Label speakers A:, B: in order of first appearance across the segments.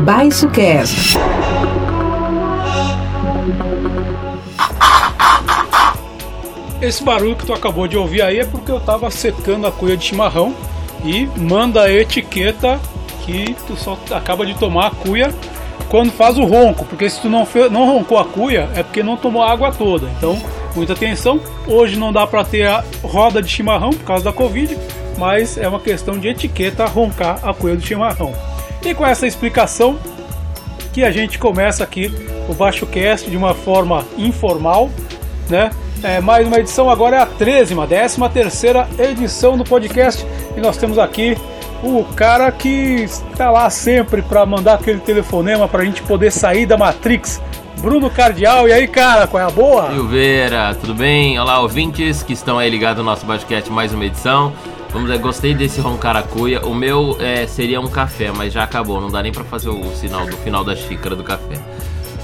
A: Baixo Cast.
B: Esse barulho que tu acabou de ouvir aí é porque eu tava secando a cuia de chimarrão e manda a etiqueta que tu só acaba de tomar a cuia quando faz o ronco, porque se tu não, não roncou a cuia é porque não tomou a água toda. Então, muita atenção. Hoje não dá para ter a roda de chimarrão por causa da Covid, mas é uma questão de etiqueta roncar a cuia do chimarrão. E com essa explicação que a gente começa aqui o Baixo Cast de uma forma informal, né? É, mais uma edição agora é a 13, décima terceira edição do podcast e nós temos aqui o cara que está lá sempre para mandar aquele telefonema para a gente poder sair da Matrix. Bruno Cardial, e aí cara, qual é a boa?
C: Silveira, tudo bem? Olá ouvintes que estão aí ligados no nosso podcast mais uma edição. Vamos ver, gostei desse roncaracuia. O meu é, seria um café, mas já acabou. Não dá nem pra fazer o sinal do final da xícara do café.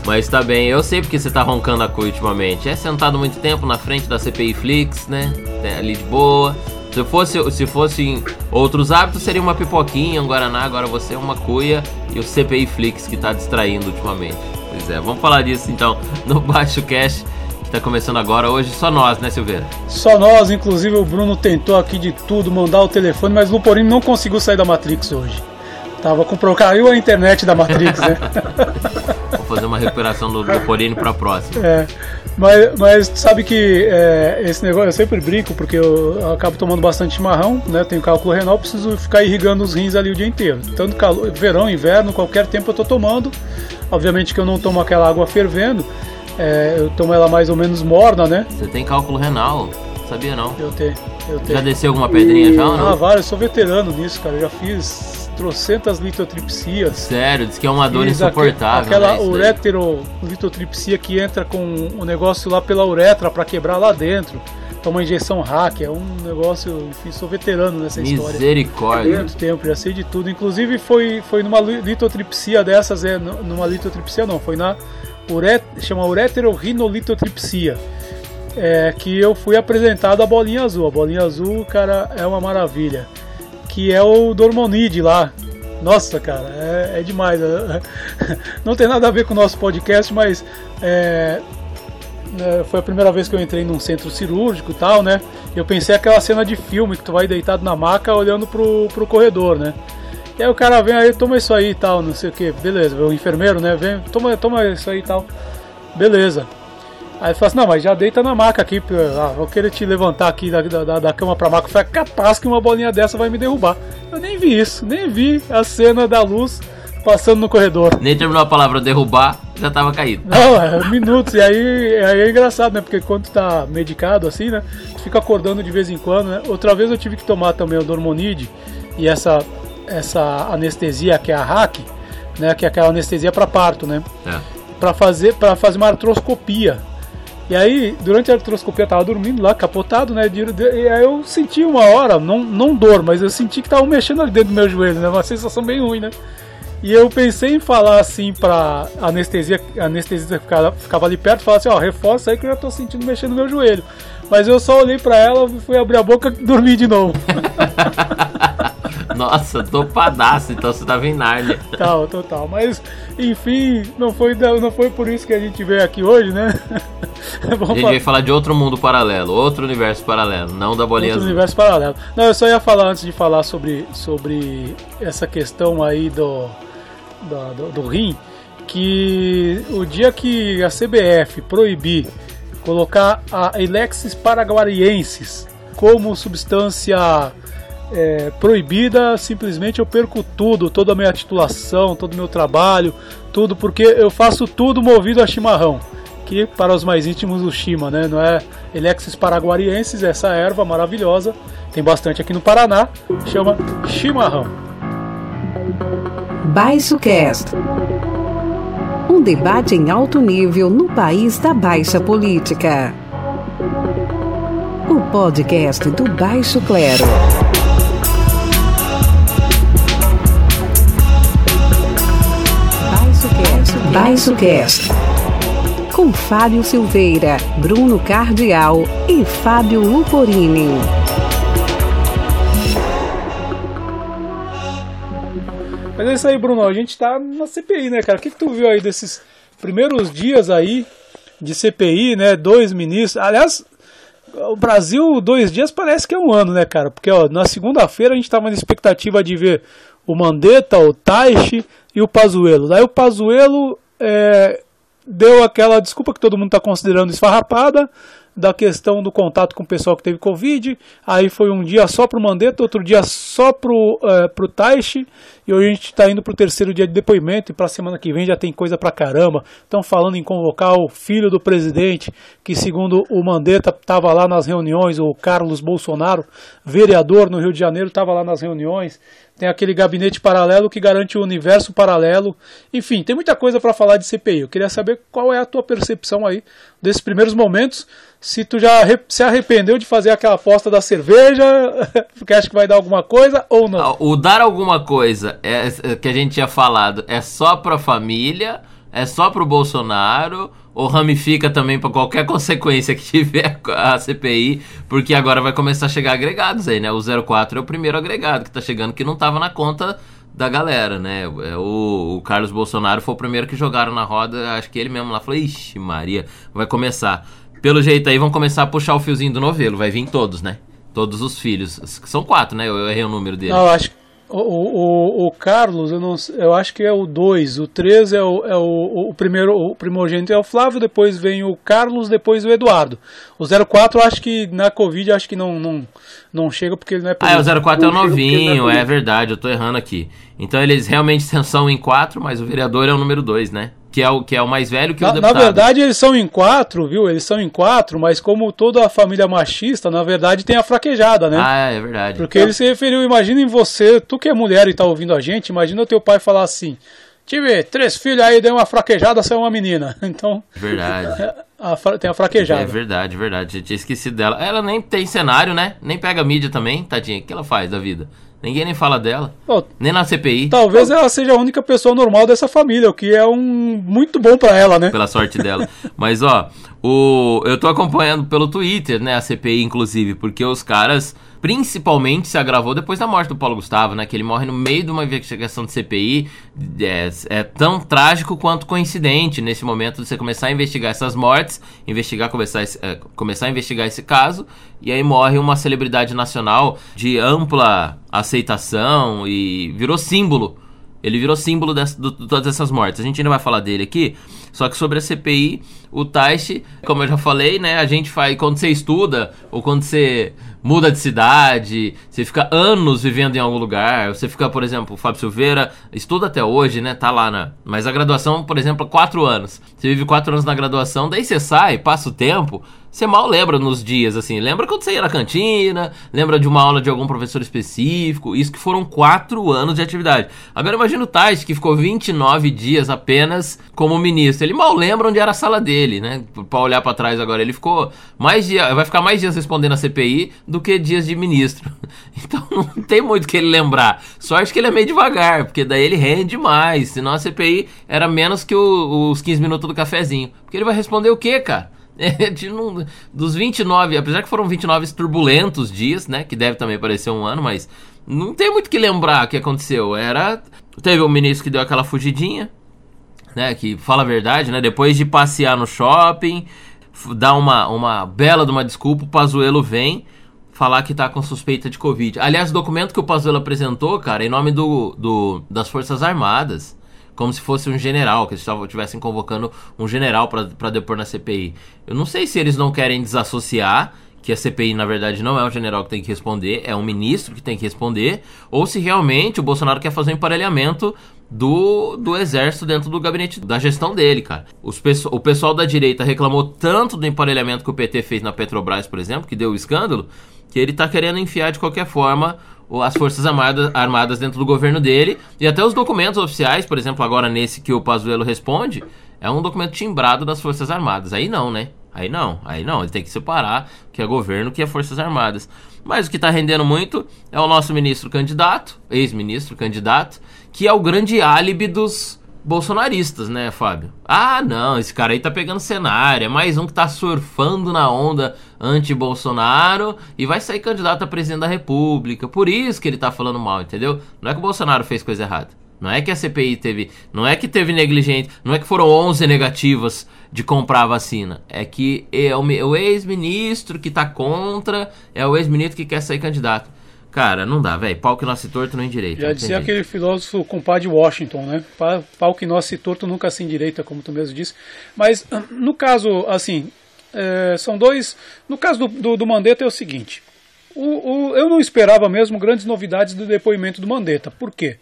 C: Mas tá bem, eu sei porque você tá roncando a cuia ultimamente. É sentado muito tempo na frente da CPI Flix, né? É ali de boa. Se fosse, se fossem outros hábitos, seria uma pipoquinha, um Guaraná. Agora você é uma cuia e o CPI Flix que tá distraindo ultimamente. Pois é, vamos falar disso então no Baixo Cash Tá começando agora, hoje só nós, né, Silveira?
B: Só nós, inclusive o Bruno tentou aqui de tudo, mandar o telefone, mas o Luporini não conseguiu sair da Matrix hoje. Tava com caiu a internet da Matrix, né?
C: Vou fazer uma recuperação do Luporini pra próxima.
B: É. Mas, mas sabe que é, esse negócio eu sempre brinco porque eu, eu, acabo tomando bastante chimarrão, né? Tenho cálculo renal, preciso ficar irrigando os rins ali o dia inteiro. Tanto calor, verão, inverno, qualquer tempo eu tô tomando. Obviamente que eu não tomo aquela água fervendo, é, eu tomo ela mais ou menos morna, né?
C: Você tem cálculo renal? Sabia não?
B: Eu tenho, eu tenho.
C: Já desceu alguma pedrinha já ou não?
B: Ah, vários, sou veterano nisso, cara. Eu já fiz trocentas litotripsias.
C: Sério, diz que é uma dor insuportável.
B: Aquela né, ureterolitotripsia que entra com o um negócio lá pela uretra para quebrar lá dentro. Toma injeção hack, é um negócio, enfim, sou veterano nessa
C: história. Misericórdia.
B: Muito tempo, já sei de tudo. Inclusive foi, foi numa litotripsia dessas, é, numa litotripsia não, foi na uret, chama ureterorinolitotripsia. É, que eu fui apresentado a bolinha azul. A bolinha azul, cara, é uma maravilha. Que é o Dormonide lá. Nossa, cara, é, é demais. Não tem nada a ver com o nosso podcast, mas é, é, foi a primeira vez que eu entrei num centro cirúrgico e tal, né? Eu pensei aquela cena de filme que tu vai deitado na maca olhando pro, pro corredor, né? E aí o cara vem aí, toma isso aí e tal, não sei o que, beleza, o enfermeiro, né, vem, toma, toma isso aí e tal, beleza. Aí fala assim, não, mas já deita na maca aqui, ah, vou querer te levantar aqui da, da, da cama pra maca. Foi capaz que uma bolinha dessa vai me derrubar. Eu nem vi isso, nem vi a cena da luz passando no corredor.
C: Nem terminou a palavra derrubar, já tava caído.
B: Não, é minutos, e aí, aí é engraçado, né? Porque quando tu tá medicado assim, né? Tu fica acordando de vez em quando, né? Outra vez eu tive que tomar também o Dormonide, e essa essa anestesia que é a hack, né, que é aquela anestesia para parto, né? É. Para fazer para fazer uma artroscopia. E aí, durante a artroscopia eu tava dormindo lá, capotado, né? E aí eu senti uma hora, não, não dor, mas eu senti que tava mexendo ali dentro do meu joelho, né? Uma sensação bem ruim, né? E eu pensei em falar assim pra anestesia, a anestesia ficava, ficava ali perto, falar assim, ó, reforça aí que eu já tô sentindo mexendo no meu joelho. Mas eu só olhei pra ela, fui abrir a boca e dormi de novo.
C: Nossa, topadaço, então você tava em Nárnia.
B: Total, total. Mas, enfim, não foi, não foi por isso que a gente veio aqui hoje, né?
C: a gente veio falar de outro mundo paralelo, outro universo paralelo, não da bolinha
B: outro
C: azul.
B: universo paralelo. Não, eu só ia falar antes de falar sobre, sobre essa questão aí do, do, do, do rim, que o dia que a CBF proibir colocar a Alexis paraguariensis como substância é, proibida, simplesmente eu perco tudo, toda a minha titulação, todo o meu trabalho, tudo, porque eu faço tudo movido a chimarrão. Que para os mais íntimos o chima, né? Não é Elexis paraguariensis, essa erva maravilhosa, tem bastante aqui no Paraná, chama chimarrão.
A: Baixo Cast. Um debate em alto nível no país da baixa política. O podcast do Baixo Clero. AbaixoCast. Com Fábio Silveira, Bruno Cardial e Fábio Luporini.
B: Mas é isso aí, Bruno. A gente tá na CPI, né, cara? O que, que tu viu aí desses primeiros dias aí de CPI, né? Dois ministros. Aliás, o Brasil, dois dias parece que é um ano, né, cara? Porque ó, na segunda-feira a gente estava na expectativa de ver o Mandetta, o Taishi e o Pazuello. Daí o Pazuello é, deu aquela desculpa que todo mundo está considerando esfarrapada, da questão do contato com o pessoal que teve Covid. Aí foi um dia só para o Mandetta, outro dia só para o é, pro Taishi. E hoje a gente está indo para o terceiro dia de depoimento. E para a semana que vem já tem coisa para caramba. Estão falando em convocar o filho do presidente, que segundo o Mandetta estava lá nas reuniões. O Carlos Bolsonaro, vereador no Rio de Janeiro, estava lá nas reuniões tem aquele gabinete paralelo que garante o universo paralelo. Enfim, tem muita coisa para falar de CPI. Eu queria saber qual é a tua percepção aí desses primeiros momentos. Se tu já se arrependeu de fazer aquela aposta da cerveja, porque acha que vai dar alguma coisa ou não? Ah,
C: o dar alguma coisa é, é que a gente tinha falado é só para família, é só para o Bolsonaro ou ramifica também para qualquer consequência que tiver a CPI, porque agora vai começar a chegar agregados aí, né? O 04 é o primeiro agregado que tá chegando que não tava na conta da galera, né? É, o, o, Carlos Bolsonaro foi o primeiro que jogaram na roda, acho que ele mesmo lá falou: Ixi, Maria, vai começar. Pelo jeito aí vão começar a puxar o fiozinho do novelo, vai vir todos, né? Todos os filhos. São quatro, né? Eu errei o número dele.
B: Não, acho que o, o, o, Carlos, eu, não, eu acho que é o 2. O 3 é, o, é o, o primeiro, o primogênito é o Flávio, depois vem o Carlos, depois o Eduardo. O 04 eu acho que na Covid acho que não, não, não chega porque ele não é
C: Ah, é, o 04 é o novinho, é, é verdade, eu tô errando aqui. Então eles realmente são em 4, mas o vereador é o número 2, né? Que é o que é o mais velho que
B: na,
C: o deputado.
B: Na verdade, eles são em quatro, viu? Eles são em quatro, mas como toda a família machista, na verdade, tem a fraquejada, né?
C: Ah, é verdade.
B: Porque ele se referiu, imagina em você, tu que é mulher e tá ouvindo a gente, imagina o teu pai falar assim: Tive três filhos aí, deu uma fraquejada, saiu uma menina. Então.
C: Verdade.
B: A, tem a fraquejada. É
C: verdade, verdade. Eu tinha esquecido dela. Ela nem tem cenário, né? Nem pega mídia também, tadinha. O que ela faz da vida? Ninguém nem fala dela. Nem na CPI.
B: Talvez ela seja a única pessoa normal dessa família, o que é um muito bom para ela, né?
C: Pela sorte dela. Mas ó, o eu tô acompanhando pelo Twitter, né, a CPI inclusive, porque os caras principalmente se agravou depois da morte do Paulo Gustavo, né? Que ele morre no meio de uma investigação de CPI. É, é, tão trágico quanto coincidente nesse momento de você começar a investigar essas mortes, investigar, começar, é, começar a investigar esse caso, e aí morre uma celebridade nacional de ampla aceitação e virou símbolo. Ele virou símbolo de, de, todas essas mortes. A gente ainda vai falar dele aqui. Só que sobre a CPI, o Taishi, como eu já falei, né? A gente faz. Quando você estuda, ou quando você muda de cidade, você fica anos vivendo em algum lugar, você fica, por exemplo, o Fábio Silveira estuda até hoje, né? Tá lá na. Mas a graduação, por exemplo, quatro anos. Você vive quatro anos na graduação, daí você sai, passa o tempo, você mal lembra nos dias, assim. Lembra quando você ia na cantina, lembra de uma aula de algum professor específico. Isso que foram quatro anos de atividade. Agora imagina o Tais, que ficou 29 dias apenas como ministro. Ele mal lembra onde era a sala dele, né? Pra olhar para trás agora. Ele ficou mais dias, vai ficar mais dias respondendo a CPI do que dias de ministro. Então não tem muito que ele lembrar. Sorte que ele é meio devagar, porque daí ele rende mais. Senão a CPI era menos que o, os 15 minutos do cafezinho. Porque ele vai responder o quê, cara? Um, dos 29, apesar que foram 29 turbulentos dias, né? Que deve também parecer um ano, mas não tem muito que lembrar o que aconteceu. Era. Teve um ministro que deu aquela fugidinha, né? Que fala a verdade, né? Depois de passear no shopping, dar uma, uma bela de uma desculpa, o Pazuelo vem falar que tá com suspeita de Covid. Aliás, o documento que o Pazuelo apresentou, cara, em nome do, do das Forças Armadas como se fosse um general, que eles estivessem convocando um general para depor na CPI. Eu não sei se eles não querem desassociar que a CPI na verdade não é um general que tem que responder, é um ministro que tem que responder, ou se realmente o Bolsonaro quer fazer um emparelhamento do, do exército dentro do gabinete da gestão dele, cara. Os, o pessoal da direita reclamou tanto do emparelhamento que o PT fez na Petrobras, por exemplo, que deu o escândalo, que ele tá querendo enfiar de qualquer forma as Forças Armadas, armadas dentro do governo dele. E até os documentos oficiais, por exemplo, agora nesse que o Pazuello responde, é um documento timbrado das Forças Armadas. Aí não, né? Aí não, aí não, ele tem que separar que é governo, que é Forças Armadas. Mas o que está rendendo muito é o nosso ministro candidato, ex-ministro candidato, que é o grande álibi dos bolsonaristas, né, Fábio? Ah, não, esse cara aí tá pegando cenário, é mais um que tá surfando na onda anti-Bolsonaro e vai sair candidato a presidente da República. Por isso que ele tá falando mal, entendeu? Não é que o Bolsonaro fez coisa errada. Não é que a CPI teve. Não é que teve negligente. Não é que foram 11 negativas de comprar a vacina. É que é o, ex-ministro que tá contra, é o ex-ministro que quer sair candidato. Cara, não dá, velho. Pau que nasce torto não endireita.
B: Já dizia aquele filósofo compadre Washington, né? Pau que nasce torto nunca se endireita, como tu mesmo disse. Mas, no caso, assim, é, são dois. No caso do, do, do Mandetta é o seguinte: o, o, eu não esperava mesmo grandes novidades do depoimento do Mandetta. Por quê?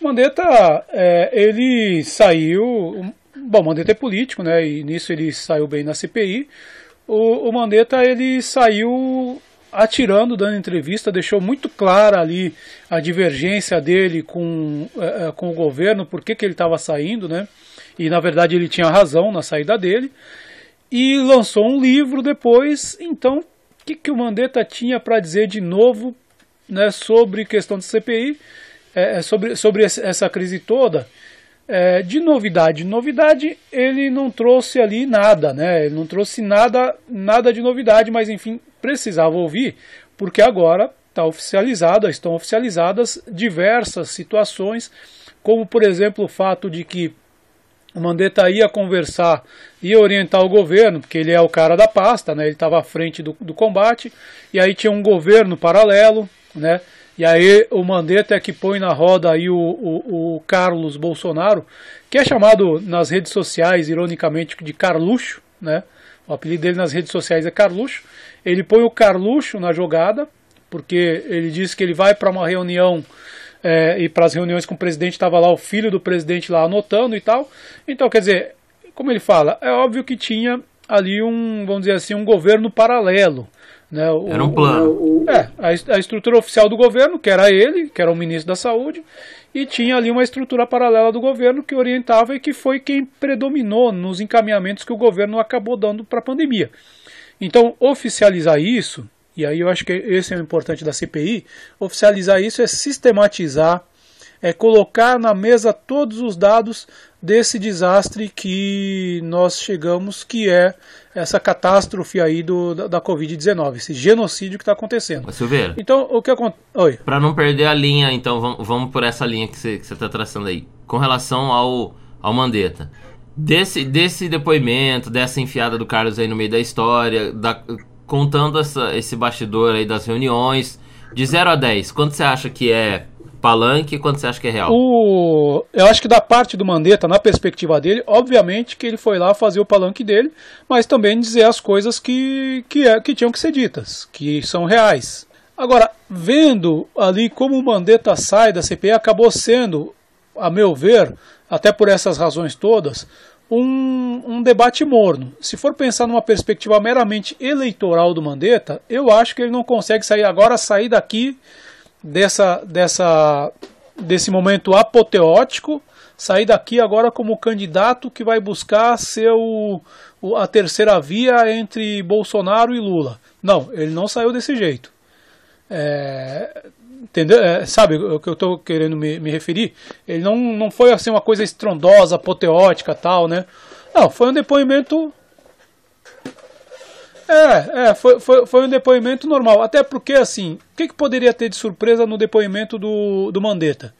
B: O Mandetta, é, ele saiu. Bom, o Mandetta é político, né? E nisso ele saiu bem na CPI. O, o Mandetta, ele saiu atirando, dando entrevista, deixou muito clara ali a divergência dele com, é, com o governo, por que, que ele estava saindo, né? E na verdade ele tinha razão na saída dele e lançou um livro depois. Então, o que, que o Mandetta tinha para dizer de novo né, sobre questão de CPI, é, é, sobre, sobre essa crise toda? É, de novidade, novidade ele não trouxe ali nada, né? Ele não trouxe nada, nada de novidade, mas enfim precisava ouvir, porque agora está oficializado, estão oficializadas diversas situações, como por exemplo o fato de que o Mandetta ia conversar, ia orientar o governo, porque ele é o cara da pasta, né? ele estava à frente do, do combate, e aí tinha um governo paralelo, né? e aí o Mandetta é que põe na roda aí o, o, o Carlos Bolsonaro, que é chamado nas redes sociais, ironicamente, de Carluxo, né? O apelido dele nas redes sociais é Carluxo, ele põe o Carluxo na jogada, porque ele diz que ele vai para uma reunião é, e para as reuniões com o presidente estava lá o filho do presidente lá anotando e tal. Então, quer dizer, como ele fala, é óbvio que tinha ali um, vamos dizer assim, um governo paralelo. Né? O,
C: era um plano.
B: O, é, a, a, estrutura oficial do governo, que era ele, que era o ministro da Saúde, e tinha ali uma estrutura paralela do governo que orientava e que foi quem predominou nos encaminhamentos que o governo acabou dando para a pandemia. Então, oficializar isso e aí eu acho que esse é o importante da CPI, oficializar isso é sistematizar, é colocar na mesa todos os dados desse desastre que nós chegamos, que é essa catástrofe aí do, da, da Covid-19, esse genocídio que está acontecendo.
C: Silveira.
B: Então, o que acontece.
C: Para não perder a linha, então, vamos, vamos por essa linha que você está traçando aí. Com relação ao, ao Mandetta. Desse, desse depoimento, dessa enfiada do Carlos aí no meio da história, da, contando essa, esse bastidor aí das reuniões, de 0 a 10, quanto você acha que é palanque quanto você acha que é real?
B: O, eu acho que da parte do Mandetta, na perspectiva dele, obviamente que ele foi lá fazer o palanque dele, mas também dizer as coisas que, que, é, que tinham que ser ditas, que são reais. Agora, vendo ali como o Mandetta sai da CPI, acabou sendo, a meu ver, até por essas razões todas, um, um, debate morno. Se for pensar numa perspectiva meramente eleitoral do Mandetta, eu acho que ele não consegue sair agora, sair daqui dessa, dessa, desse momento apoteótico, sair daqui agora como candidato que vai buscar ser o, a terceira via entre Bolsonaro e Lula. Não, ele não saiu desse jeito. É, Entendeu? É, sabe o que eu estou querendo me, me, referir? Ele não, não foi assim uma coisa estrondosa, apoteótica tal, né? Não, foi um depoimento. É, é foi, foi, foi um depoimento normal. Até porque, assim, o que, que poderia ter de surpresa no depoimento do, do Mandetta?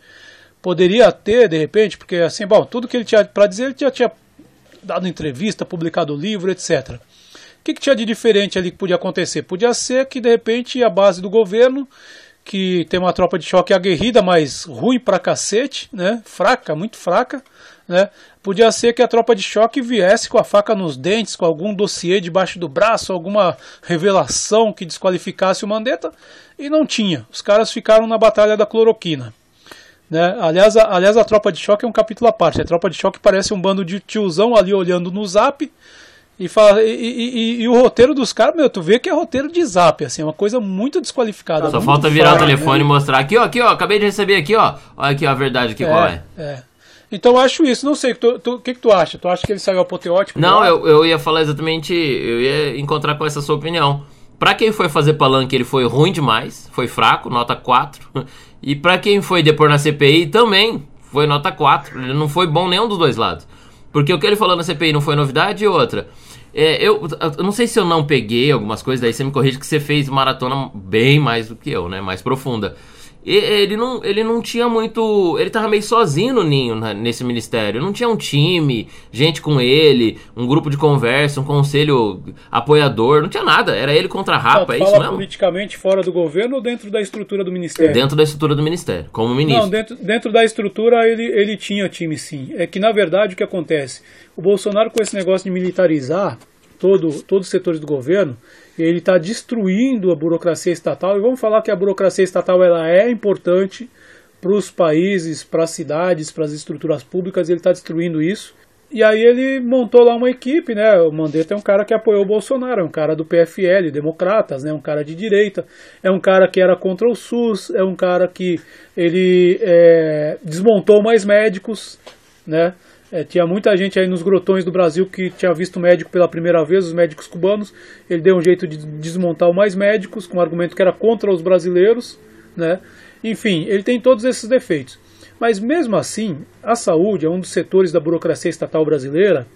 B: Poderia ter, de repente, porque, assim, bom, tudo que ele tinha para dizer, ele já tinha dado entrevista, publicado livro, etc. O que, que tinha de diferente ali que podia acontecer? Podia ser que, de repente, a base do governo que tem uma tropa de choque aguerrida, mas ruim pra cacete, né? Fraca, muito fraca, né? Podia ser que a tropa de choque viesse com a faca nos dentes, com algum dossiê debaixo do braço, alguma revelação que desqualificasse o Mandetta, e não tinha. Os caras ficaram na batalha da cloroquina. Né? Aliás, a, aliás, a tropa de choque é um capítulo à parte. A tropa de choque parece um bando de tiozão ali olhando no zap, e, fala, e, e, e, o roteiro dos caras, meu, tu vê que é roteiro de zap, assim, é uma coisa muito desqualificada.
C: Só falta virar o telefone né? e mostrar aqui, ó, aqui, ó, acabei de receber aqui, ó. Olha aqui ó, a verdade aqui, é, qual é.
B: É. Então eu acho isso, não sei, o tu, que, que tu acha? Tu acha que ele saiu apoteótico?
C: Não, eu, eu ia falar exatamente, eu ia encontrar com essa sua opinião. Pra quem foi fazer palanque, ele foi ruim demais, foi fraco, nota 4. E pra quem foi depor na CPI, também foi nota 4. Ele não foi bom nenhum dos dois lados. Porque o que ele falou na CPI não foi novidade e outra. É, eu, eu, não sei se eu não peguei algumas coisas, daí você me corrige que você fez maratona bem mais do que eu, né? Mais profunda. Ele não, ele não tinha muito. Ele tava meio sozinho no ninho né, nesse ministério. Não tinha um time, gente com ele, um grupo de conversa, um conselho apoiador, não tinha nada. Era ele contra a rapa, é isso mesmo?
B: politicamente fora do governo ou dentro da estrutura do ministério?
C: Dentro da estrutura do ministério, como ministro. Não,
B: dentro, dentro da estrutura ele, ele tinha time sim. É que na verdade o que acontece? O Bolsonaro com esse negócio de militarizar todo, todos os setores do governo, ele está destruindo a burocracia estatal. E vamos falar que a burocracia estatal ela é importante para os países, para as cidades, para as estruturas públicas, ele está destruindo isso. E aí ele montou lá uma equipe, né? O Mandetta é um cara que apoiou o Bolsonaro, é um cara do PFL, democratas, né? Um cara de direita, é um cara que era contra o SUS, é um cara que ele é, desmontou mais médicos, né? É, tinha muita gente aí nos grotões do Brasil que tinha visto médico pela primeira vez, os médicos cubanos. Ele deu um jeito de desmontar o mais médicos, com o argumento que era contra os brasileiros. Né? Enfim, ele tem todos esses defeitos. Mas mesmo assim, a saúde é um dos setores da burocracia estatal brasileira,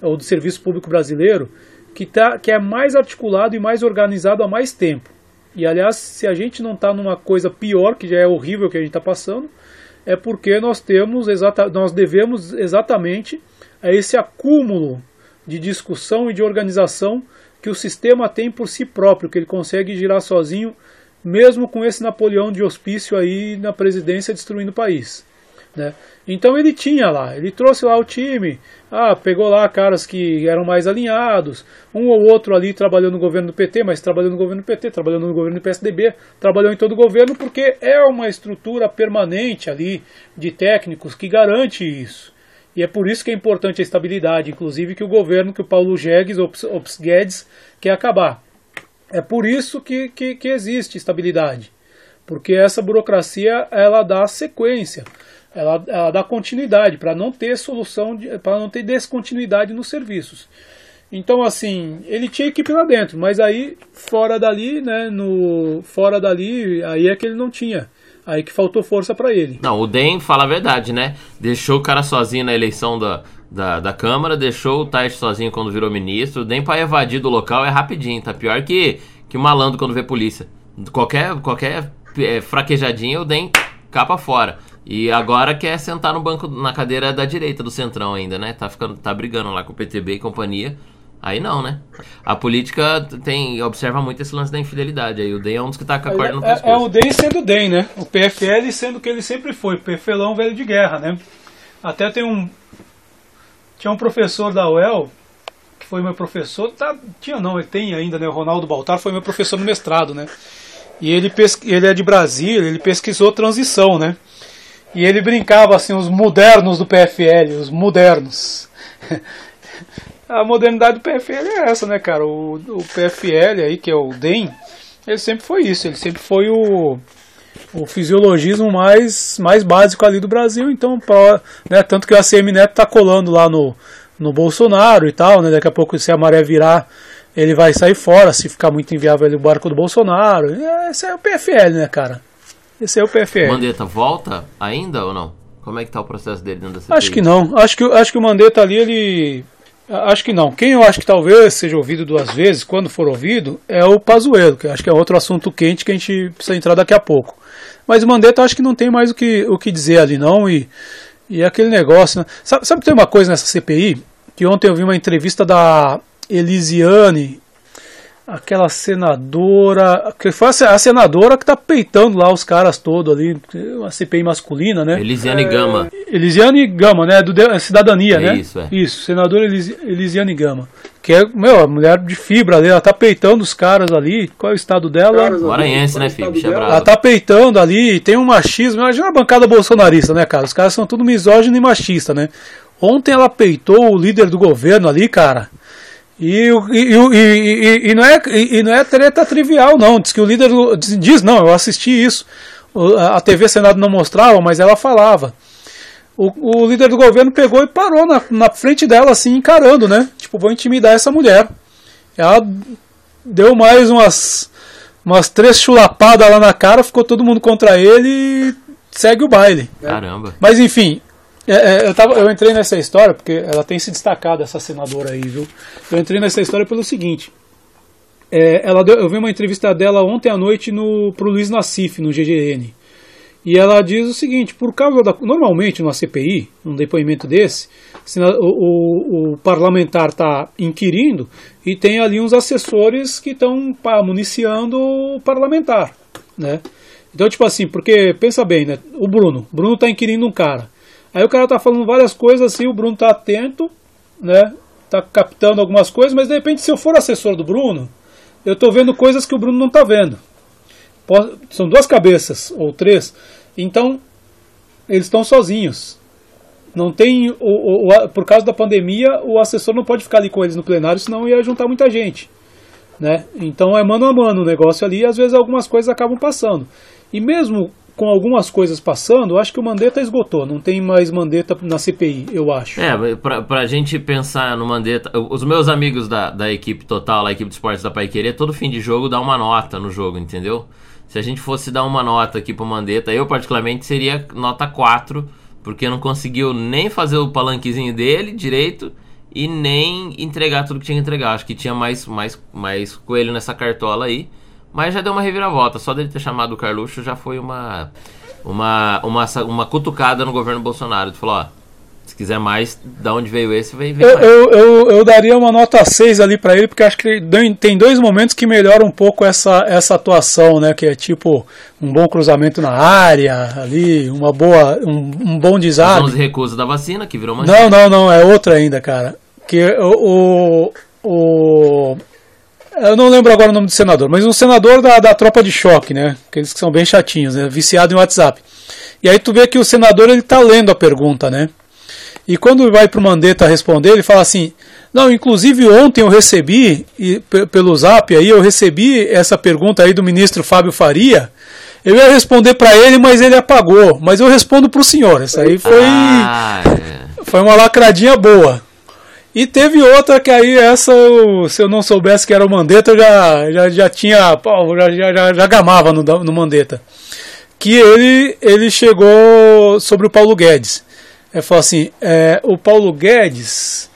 B: ou do serviço público brasileiro, que, tá, que é mais articulado e mais organizado há mais tempo. E aliás, se a gente não está numa coisa pior, que já é horrível que a gente está passando, é porque nós temos nós devemos exatamente a esse acúmulo de discussão e de organização que o sistema tem por si próprio, que ele consegue girar sozinho, mesmo com esse Napoleão de hospício aí na presidência destruindo o país. Né? Então ele tinha lá, ele trouxe lá o time, ah, pegou lá caras que eram mais alinhados, um ou outro ali trabalhou no governo do PT, mas trabalhou no governo do PT, trabalhou no governo do PSDB, trabalhou em todo o governo porque é uma estrutura permanente ali de técnicos que garante isso. E é por isso que é importante a estabilidade, inclusive que o governo, que o Paulo Jegues, Ops, Ops Guedes, quer acabar. É por isso que, que, que existe estabilidade, porque essa burocracia ela dá sequência ela, ela dá continuidade para não ter solução, para não ter descontinuidade nos serviços. Então, assim, ele tinha equipe lá dentro, mas aí fora dali, né, no fora dali, aí é que ele não tinha. Aí que faltou força para ele.
C: Não, o DEM fala a verdade, né? Deixou o cara sozinho na eleição da, da, da Câmara, deixou o Tais sozinho quando virou ministro. O DEM para evadir do local é rapidinho, tá pior que, que malandro quando vê polícia. Qualquer, qualquer é, fraquejadinha, o DEM capa fora. E agora quer sentar no banco, na cadeira da direita do Centrão ainda, né? Tá, ficando, tá brigando lá com o PTB e companhia. Aí não, né? A política tem observa muito esse lance da infidelidade. Aí o DEM é um dos que tá com a corda no
B: é, pescoço. É, é o DEM sendo o DEM, né? O PFL sendo o que ele sempre foi, PFLão velho de guerra, né? Até tem um... Tinha um professor da UEL, que foi meu professor, tá, tinha não, ele tem ainda, né? O Ronaldo Baltar foi meu professor no mestrado, né? E ele, pesqu... ele é de Brasília, ele pesquisou transição, né? E ele brincava assim, os modernos do PFL, os modernos. a modernidade do PFL é essa, né, cara? O, o PFL aí, que é o DEM, ele sempre foi isso, ele sempre foi o, o fisiologismo mais, mais básico ali do Brasil, então, pra, né, tanto que o ACM Neto tá colando lá no, no Bolsonaro e tal, né, daqui a pouco se a maré virar, ele vai sair fora, se ficar muito inviável ali o barco do Bolsonaro, esse é o PFL, né, cara? Esse é o PFL.
C: O Mandetta volta ainda ou não? Como é que tá o processo dele dentro da CPI?
B: Acho que não. Acho que, acho que o Mandetta ali, ele. Acho que não. Quem eu acho que talvez seja ouvido duas vezes, quando for ouvido, é o Pazuello, que acho que é outro assunto quente que a gente precisa entrar daqui a pouco. Mas o Mandetta acho que não tem mais o que, o que dizer ali não, e, e é aquele negócio. Né? Sabe, sabe que tem uma coisa nessa CPI? Que ontem eu vi uma entrevista da Elisiane, aquela senadora. Que foi a senadora que tá peitando lá os caras todos ali, uma CPI masculina, né?
C: Elisiane é, Gama.
B: Elisiane Gama, né? Do é Cidadania,
C: é
B: né?
C: Isso, é.
B: Isso, senadora Elis, Elisiane Gama. Que é, meu, a mulher de fibra ali, ela tá peitando os caras ali. Qual é o estado dela?
C: Maranhense, né, filho?
B: Ela tá peitando ali, tem um machismo. Imagina a bancada bolsonarista, né, cara? Os caras são tudo misógino e machista, né? Ontem ela peitou o líder do governo ali, cara. E, e, e, e, não é, e não é treta trivial, não. Diz que o líder diz, não, eu assisti isso. A TV Senado não mostrava, mas ela falava. O, o líder do governo pegou e parou na, na frente dela, assim, encarando, né? Tipo, vou intimidar essa mulher. Ela deu mais umas, umas três chulapadas lá na cara, ficou todo mundo contra ele e segue o baile.
C: Caramba.
B: Mas enfim, é, é, eu, tava, eu entrei nessa história porque ela tem se destacado, essa senadora aí, viu? Eu entrei nessa história pelo seguinte. É, ela deu, eu vi uma entrevista dela ontem à noite no, pro Luiz Nassif, no GGN. E ela diz o seguinte: por causa da. Normalmente, numa CPI, num depoimento desse, o, o, o parlamentar está inquirindo e tem ali uns assessores que estão municiando o parlamentar. Né? Então, tipo assim, porque pensa bem, né? O Bruno. Bruno está inquirindo um cara. Aí o cara está falando várias coisas assim, o Bruno está atento, né? Tá captando algumas coisas, mas de repente, se eu for assessor do Bruno, eu estou vendo coisas que o Bruno não está vendo. São duas cabeças, ou três. Então, eles estão sozinhos. Não tem. O, o, o, por causa da pandemia, o assessor não pode ficar ali com eles no plenário, senão ia juntar muita gente. Né? Então é mano a mano o negócio ali e às vezes algumas coisas acabam passando. E mesmo com algumas coisas passando, acho que o Mandetta esgotou. Não tem mais Mandetta na CPI, eu acho.
C: É, pra, pra gente pensar no Mandetta. Os meus amigos da, da equipe total, a equipe de esportes da Pai Querer, todo fim de jogo dá uma nota no jogo, entendeu? Se a gente fosse dar uma nota aqui pro Mandetta, eu particularmente seria nota 4, porque não conseguiu nem fazer o palanquezinho dele direito e nem entregar tudo que tinha que entregar. Acho que tinha mais, mais, mais coelho nessa cartola aí. Mas já deu uma reviravolta. Só dele ter chamado o Carluxo já foi uma, uma, uma, uma cutucada no governo Bolsonaro. Ele falou, ó, se quiser mais, da onde veio esse, veio,
B: eu, eu, eu, eu, daria uma nota 6 ali para ele, porque acho que tem dois momentos que melhoram um pouco essa, essa atuação, né? Que é tipo um bom cruzamento na área, ali, uma boa, um, um bom desarme. Os
C: recusa da vacina, que virou uma.
B: Não, não, não, é outra ainda, cara. Que o, o eu não lembro agora o nome do senador, mas um senador da, da tropa de choque, né? Aqueles que são bem chatinhos, né? Viciado em WhatsApp. E aí tu vê que o senador ele tá lendo a pergunta, né? E quando vai pro Mandetta responder, ele fala assim: "Não, inclusive ontem eu recebi e pelo Zap aí eu recebi essa pergunta aí do ministro Fábio Faria. Eu ia responder para ele, mas ele apagou. Mas eu respondo pro senhor. Essa aí foi ah, é. foi uma lacradinha boa. E teve outra que aí, essa, eu, se eu não soubesse que era o Mandetta, eu já, já, já tinha. Já, já, já gamava no, no Mandetta. Que ele, ele chegou sobre o Paulo Guedes. Ele falou assim: é, o Paulo Guedes.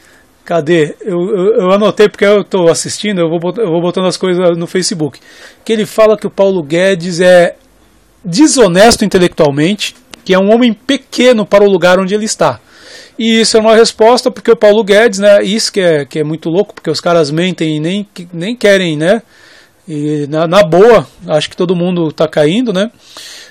B: Cadê? Eu, eu, eu anotei porque eu estou assistindo, eu vou, botando, eu vou botando as coisas no Facebook. Que ele fala que o Paulo Guedes é desonesto intelectualmente, que é um homem pequeno para o lugar onde ele está. E isso é uma resposta porque o Paulo Guedes, né, isso que é, que é muito louco, porque os caras mentem e nem, nem querem, né, e na, na boa, acho que todo mundo está caindo, né,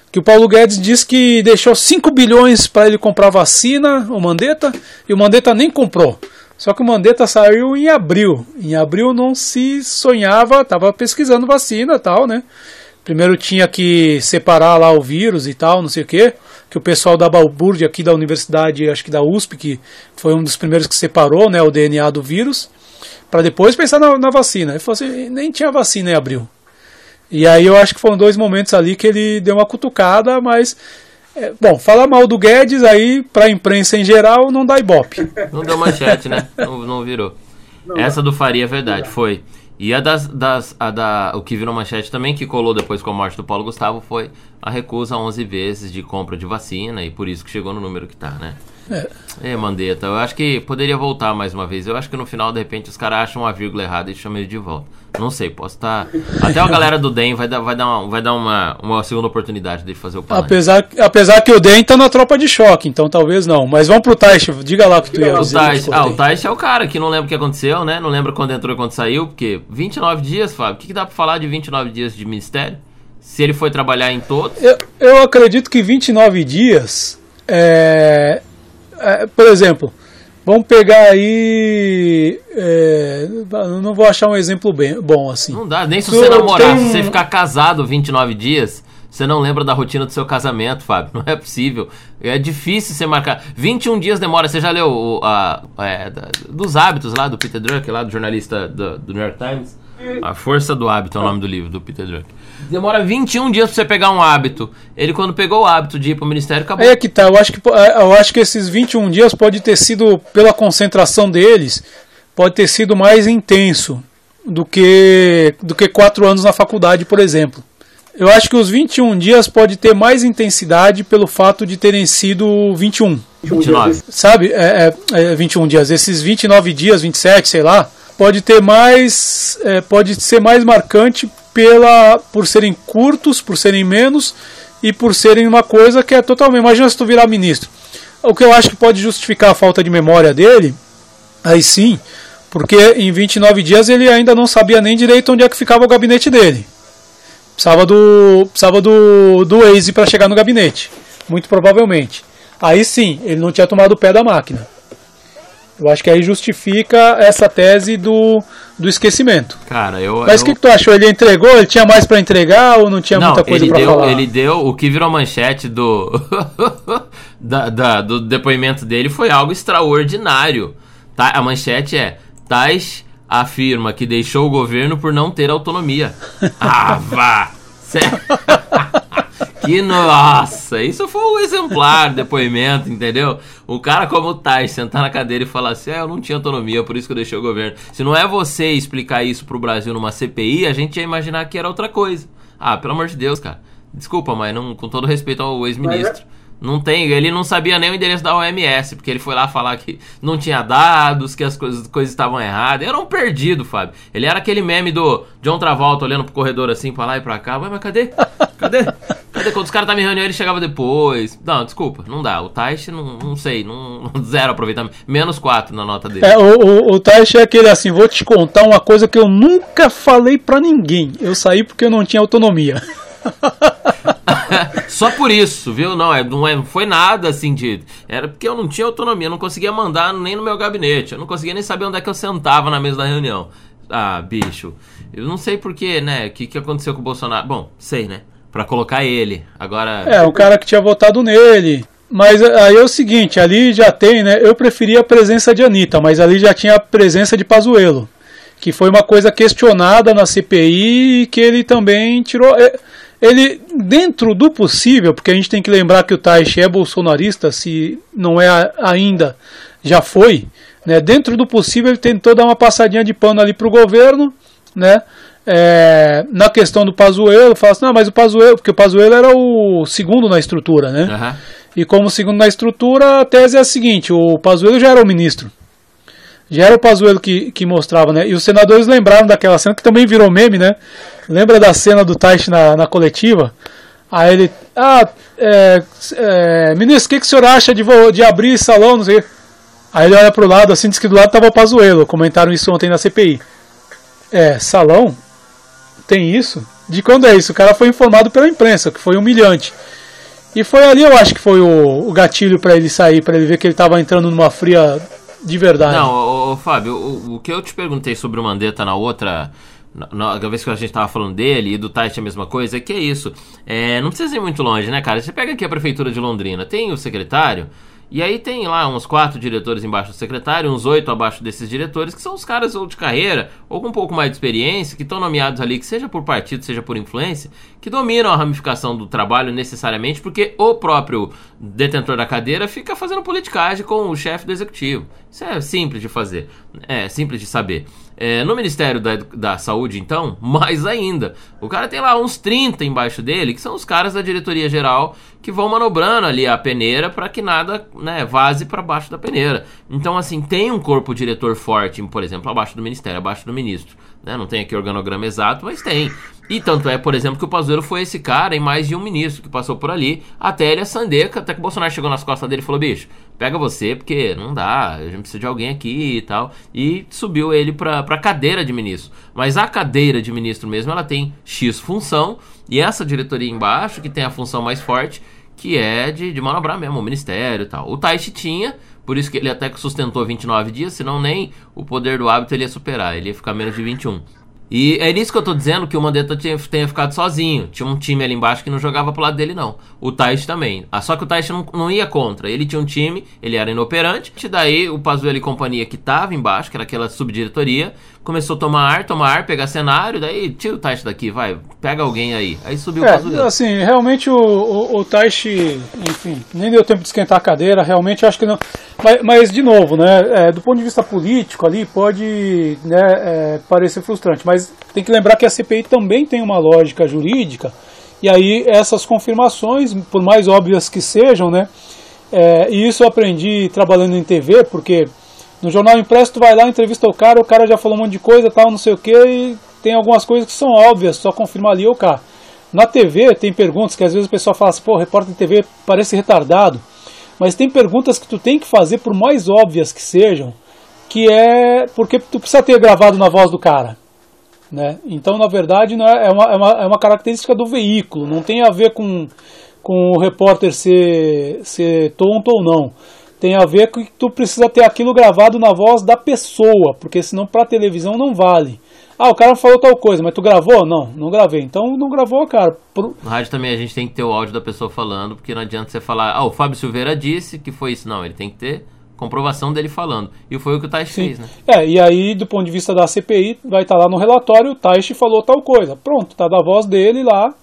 B: que o Paulo Guedes diz que deixou 5 bilhões para ele comprar vacina, o Mandetta, e o Mandetta nem comprou. Só que o Mandetta saiu em abril. Em abril não se sonhava, estava pesquisando vacina tal, né? Primeiro tinha que separar lá o vírus e tal, não sei o quê que o pessoal da Balbúrdia aqui da universidade, acho que da USP, que foi um dos primeiros que separou né, o DNA do vírus, para depois pensar na, na, vacina. Ele falou assim, nem tinha vacina em abril. E aí eu acho que foram dois momentos ali que ele deu uma cutucada, mas é, bom, falar mal do Guedes aí para a imprensa em geral não dá ibope.
C: Não deu manchete, né? Não, não virou. Não, Essa do Faria é verdade, foi. E a das, das a da, o que virou manchete também, que colou depois com a morte do Paulo Gustavo, foi a recusa 11 vezes de compra de vacina e por isso que chegou no número que tá, né? É. é, Mandetta, eu acho que poderia voltar mais uma vez. Eu acho que no final, de repente, os caras acham uma vírgula errada e chamam ele de volta. Não sei, posso estar. Tá... Até a galera do DEM vai dar, vai dar, uma, vai dar uma, uma segunda oportunidade de fazer o
B: plano. Apesar, apesar que o DEM tá na tropa de choque, então talvez não. Mas vamos pro Taish, diga lá o que tu ia dizer.
C: Taish, ah, o Taish é o cara que não lembra o que aconteceu, né? Não lembra quando entrou e quando saiu, porque 29 dias, Fábio, o que, que dá pra falar de 29 dias de ministério? Se ele foi trabalhar em todos?
B: Eu, eu acredito que 29 dias. É, é, por exemplo, vamos pegar aí. É, não vou achar um exemplo bem, bom assim.
C: Não dá, nem se você namorar, tem... se você ficar casado 29 dias. Você não lembra da rotina do seu casamento, Fábio. Não é possível. É difícil você marcar. 21 dias demora. Você já leu o, a, é, dos hábitos lá do Peter Drucker, lá do jornalista do, do New York Times? A Força do Hábito é o nome do livro do Peter Drucker. Demora 21 dias pra você pegar um hábito. Ele, quando pegou o hábito de ir pro ministério, acabou.
B: É que tá. Eu acho que, eu acho que esses 21 dias pode ter sido, pela concentração deles, pode ter sido mais intenso do que, do que 4 anos na faculdade, por exemplo. Eu acho que os 21 dias pode ter mais intensidade pelo fato de terem sido 21. 29. Sabe? É, é, é 21 dias. Esses 29 dias, 27, sei lá, pode ter mais. É, pode ser mais marcante pela por serem curtos, por serem menos e por serem uma coisa que é totalmente. Imagina se tu virar ministro. O que eu acho que pode justificar a falta de memória dele, aí sim, porque em 29 dias ele ainda não sabia nem direito onde é que ficava o gabinete dele. Precisava do, precisava do, do Waze para chegar no gabinete, muito provavelmente. Aí sim, ele não tinha tomado o pé da máquina. Eu acho que aí justifica essa tese do, do esquecimento.
C: Cara, eu.
B: Mas o
C: eu...
B: que, que, tu achou? Ele entregou? Ele tinha mais para entregar ou não tinha
C: não,
B: muita coisa
C: para
B: falar?
C: Ele deu. O que virou manchete do. da, da, do depoimento dele foi algo extraordinário. Tá? A manchete é: Tais afirma que deixou o governo por não ter autonomia. ah, vá! Sério? Que nossa, isso foi um exemplar depoimento, entendeu? O cara como o Tais sentar na cadeira e falar assim: é, eu não tinha autonomia, por isso que eu deixei o governo. Se não é você explicar isso pro Brasil numa CPI, a gente ia imaginar que era outra coisa. Ah, pelo amor de Deus, cara. Desculpa, mas não, com todo respeito ao ex-ministro. Não tem, ele não sabia nem o endereço da OMS, porque ele foi lá falar que não tinha dados, que as coisas, coisas estavam erradas. Era um perdido, Fábio. Ele era aquele meme do John Travolta olhando pro corredor assim, pra lá e pra cá. mas cadê? Cadê? Cadê? Quando os caras estavam em reunião, ele chegava depois. Não, desculpa, não dá. O Taish, não, não sei, não, zero aproveitamento. Menos quatro na nota dele.
B: É, o, o, o Taish é aquele assim, vou te contar uma coisa que eu nunca falei pra ninguém. Eu saí porque eu não tinha autonomia.
C: Só por isso, viu? Não, é, não é, foi nada assim de. Era porque eu não tinha autonomia, não conseguia mandar nem no meu gabinete, eu não conseguia nem saber onde é que eu sentava na mesa da reunião. Ah, bicho. Eu não sei porquê, né? O que, que aconteceu com o Bolsonaro? Bom, sei, né? Pra colocar ele. Agora.
B: É, o cara que tinha votado nele. Mas aí é o seguinte, ali já tem, né? Eu preferia a presença de Anitta, mas ali já tinha a presença de Pazuello. Que foi uma coisa questionada na CPI e que ele também tirou. Ele, dentro do possível, porque a gente tem que lembrar que o Taish é bolsonarista, se não é ainda, já foi, né? dentro do possível ele tentou dar uma passadinha de pano ali para o governo, né? É, na questão do Pazuello, fala assim, não, mas o Pazuello, porque o Pazuello era o segundo na estrutura, né? Uhum. E como segundo na estrutura, a tese é a seguinte, o Pazuello já era o ministro. Já era o Pazuello que, que mostrava, né? E os senadores lembraram daquela cena que também virou meme, né? Lembra da cena do Taish na, na coletiva? Aí ele, ah, é, é, ministro, o que, que o senhor acha de, de abrir salão? Não sei. Aí ele olha pro lado, assim, diz que do lado tava o Pazuello. Comentaram isso ontem na CPI. É, salão? Tem isso? De quando é isso? O cara foi informado pela imprensa, que foi humilhante. E foi ali, eu acho que foi o, o gatilho para ele sair, para ele ver que ele tava entrando numa fria de verdade.
C: Não, ô, ô, Fábio, o, o, que eu te perguntei sobre o Mandetta na outra na, vez que a gente tava falando dele e do Tite a mesma coisa, é que é isso. É, não precisa ir muito longe, né, cara? Você pega aqui a prefeitura de Londrina, tem o secretário, e aí tem lá uns quatro diretores embaixo do secretário, uns oito abaixo desses diretores, que são os caras ou de carreira, ou com um pouco mais de experiência, que estão nomeados ali, que seja por partido, seja por influência, que dominam a ramificação do trabalho necessariamente, porque o próprio detentor da cadeira fica fazendo politicagem com o chefe do executivo. Isso é simples de fazer, é simples de saber. É, no Ministério da, da Saúde, então, mais ainda. O cara tem lá uns 30 embaixo dele, que são os caras da diretoria geral que vão manobrando ali a peneira para que nada né, vaze para baixo da peneira. Então, assim, tem um corpo diretor forte, por exemplo, abaixo do Ministério, abaixo do ministro. Né? Não tem aqui organograma exato, mas tem. E tanto é, por exemplo, que o Pazuello foi esse cara em mais de um ministro que passou por ali, até ele Sandeca, até que o Bolsonaro chegou nas costas dele e falou: bicho, pega você, porque não dá, a gente precisa de alguém aqui e tal. E subiu ele pra, pra cadeira de ministro. Mas a cadeira de ministro mesmo, ela tem X função, e essa diretoria embaixo, que tem a função mais forte, que é de, de manobrar mesmo, o ministério e tal. O Taishi tinha, por isso que ele até sustentou 29 dias, senão nem o poder do hábito ele ia superar, ele ia ficar menos de 21. E é nisso que eu tô dizendo que o Mandetta tinha, tenha ficado sozinho. Tinha um time ali embaixo que não jogava pro lado dele, não. O Taish também. Ah, só que o Taish não, não ia contra. Ele tinha um time, ele era inoperante. E daí o Pazuello e companhia que tava embaixo, que era aquela subdiretoria, começou a tomar ar, tomar ar, pegar cenário, daí tira o Taish daqui, vai, pega alguém aí. Aí subiu
B: é,
C: o.
B: Assim, realmente o, o, o Taish, enfim, nem deu tempo de esquentar a cadeira, realmente acho que não. Mas, mas de novo, né, é, do ponto de vista político ali pode né, é, parecer frustrante, mas tem que lembrar que a CPI também tem uma lógica jurídica, e aí essas confirmações, por mais óbvias que sejam, né, é, e isso eu aprendi trabalhando em TV, porque no jornal impresso tu vai lá, entrevista o cara, o cara já falou um monte de coisa, tal, não sei o que, e tem algumas coisas que são óbvias, só confirma ali ou cá. Na TV tem perguntas que às vezes o pessoal fala assim, pô, o repórter de TV parece retardado. Mas tem perguntas que tu tem que fazer, por mais óbvias que sejam, que é porque tu precisa ter gravado na voz do cara. Né? Então, na verdade, não é, é, uma, é, uma, é uma característica do veículo, não tem a ver com, com o repórter ser, ser tonto ou não. Tem a ver com que tu precisa ter aquilo gravado na voz da pessoa, porque senão para televisão não vale. Ah, o cara falou tal coisa, mas tu gravou? Não, não gravei. Então não gravou, cara.
C: Pro... No rádio também a gente tem que ter o áudio da pessoa falando, porque não adianta você falar, ah, o Fábio Silveira disse que foi isso. Não, ele tem que ter comprovação dele falando. E foi o que o Taish fez, né?
B: É, e aí, do ponto de vista da CPI, vai estar tá lá no relatório, o Taish falou tal coisa. Pronto, tá da voz dele lá.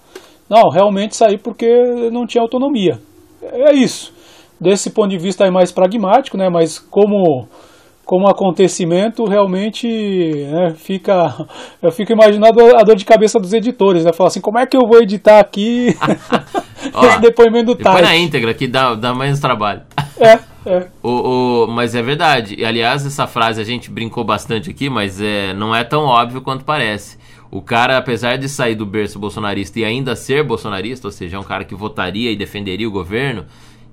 B: Não, realmente saí porque não tinha autonomia. É isso. Desse ponto de vista é mais pragmático, né? Mas como como acontecimento realmente né, fica eu fico imaginando a dor de cabeça dos editores né falar assim como é que eu vou editar aqui esse depoimento do Depois
C: na íntegra que dá, dá mais trabalho
B: é é.
C: O, o, mas é verdade. E, aliás, essa frase a gente brincou bastante aqui, mas é, não é tão óbvio quanto parece. O cara, apesar de sair do berço bolsonarista e ainda ser bolsonarista, ou seja, é um cara que votaria e defenderia o governo,